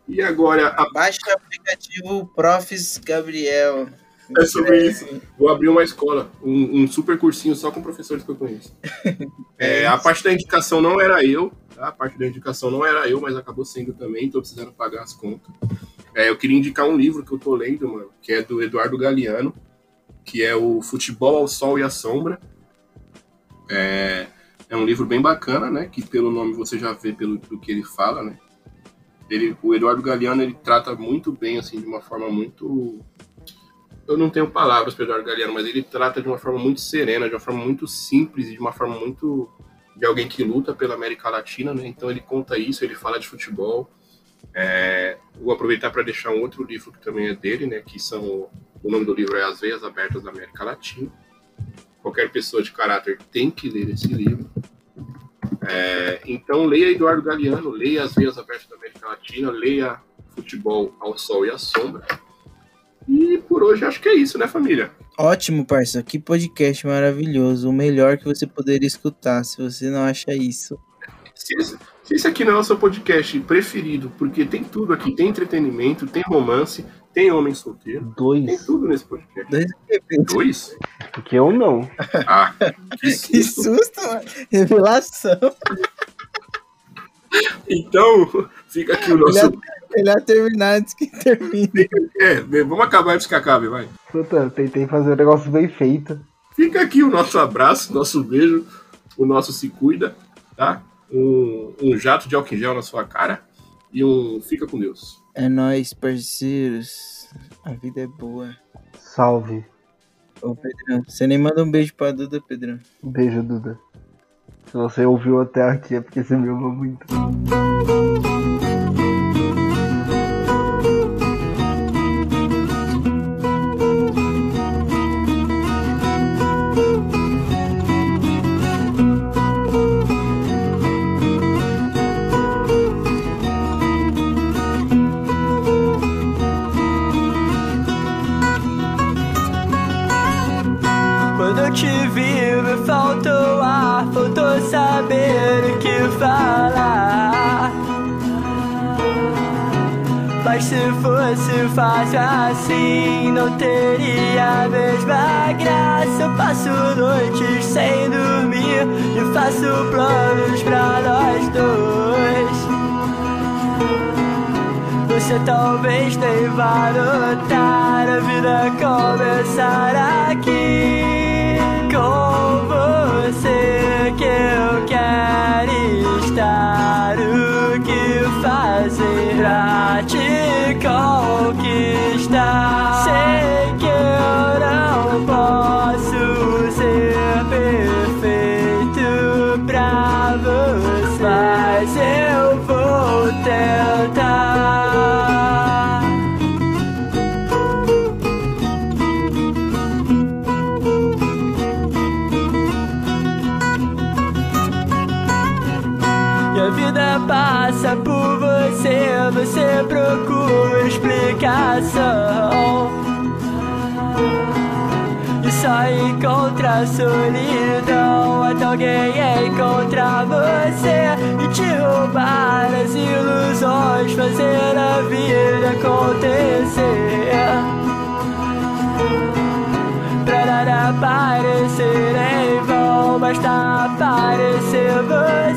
E agora, a Baixe o aplicativo Profs Gabriel. É sobre isso. Vou abrir uma escola, um, um super cursinho só com professores que eu conheço. É, a parte da indicação não era eu, tá? A parte da indicação não era eu, mas acabou sendo também, tô precisando pagar as contas. É, eu queria indicar um livro que eu tô lendo, mano, que é do Eduardo Galeano, que é o Futebol ao Sol e à Sombra. É, é um livro bem bacana, né? Que pelo nome você já vê pelo do que ele fala, né? Ele, o Eduardo Galeano ele trata muito bem, assim, de uma forma muito eu não tenho palavras para Eduardo Galeano, mas ele trata de uma forma muito serena, de uma forma muito simples e de uma forma muito de alguém que luta pela América Latina, né? Então ele conta isso, ele fala de futebol. É, vou aproveitar para deixar um outro livro que também é dele, né? Que são o nome do livro é As Veias Abertas da América Latina. Qualquer pessoa de caráter tem que ler esse livro. É, então leia Eduardo Galeano, leia As Veias Abertas da América Latina, leia Futebol ao Sol e à Sombra. E por hoje acho que é isso, né, família? Ótimo, parça. Que podcast maravilhoso. O melhor que você poderia escutar, se você não acha isso. Se esse, se esse aqui não é o seu podcast preferido, porque tem tudo aqui, tem entretenimento, tem romance, tem homem solteiro, tem Dois. tudo nesse podcast. Dois. Dois? Porque eu não. Ah, que Que susto. susto, mano. Revelação. Então, fica aqui o nosso. melhor terminar antes que termine. É, vamos acabar antes que acabe, vai. Puta, tentei fazer um negócio bem feito. Fica aqui o nosso abraço, nosso beijo, o nosso se cuida, tá? Um, um jato de álcool gel na sua cara e um fica com Deus. É nóis, parceiros. A vida é boa. Salve. Ô, Pedrão, você nem manda um beijo pra Duda, Pedrão. Beijo, Duda. Se você ouviu até aqui é porque você me ama muito. Se fácil assim, não teria a mesma graça. Eu passo noites sem dormir e faço planos pra nós dois. Você talvez nem vá notar a vida começar aqui com você que eu quero estar. O que fazer pra te conquistar? Sei que eu não posso alguém encontrar você e te roubar as ilusões, fazer a vida acontecer. Pra nada parecer em vão, basta aparecer você.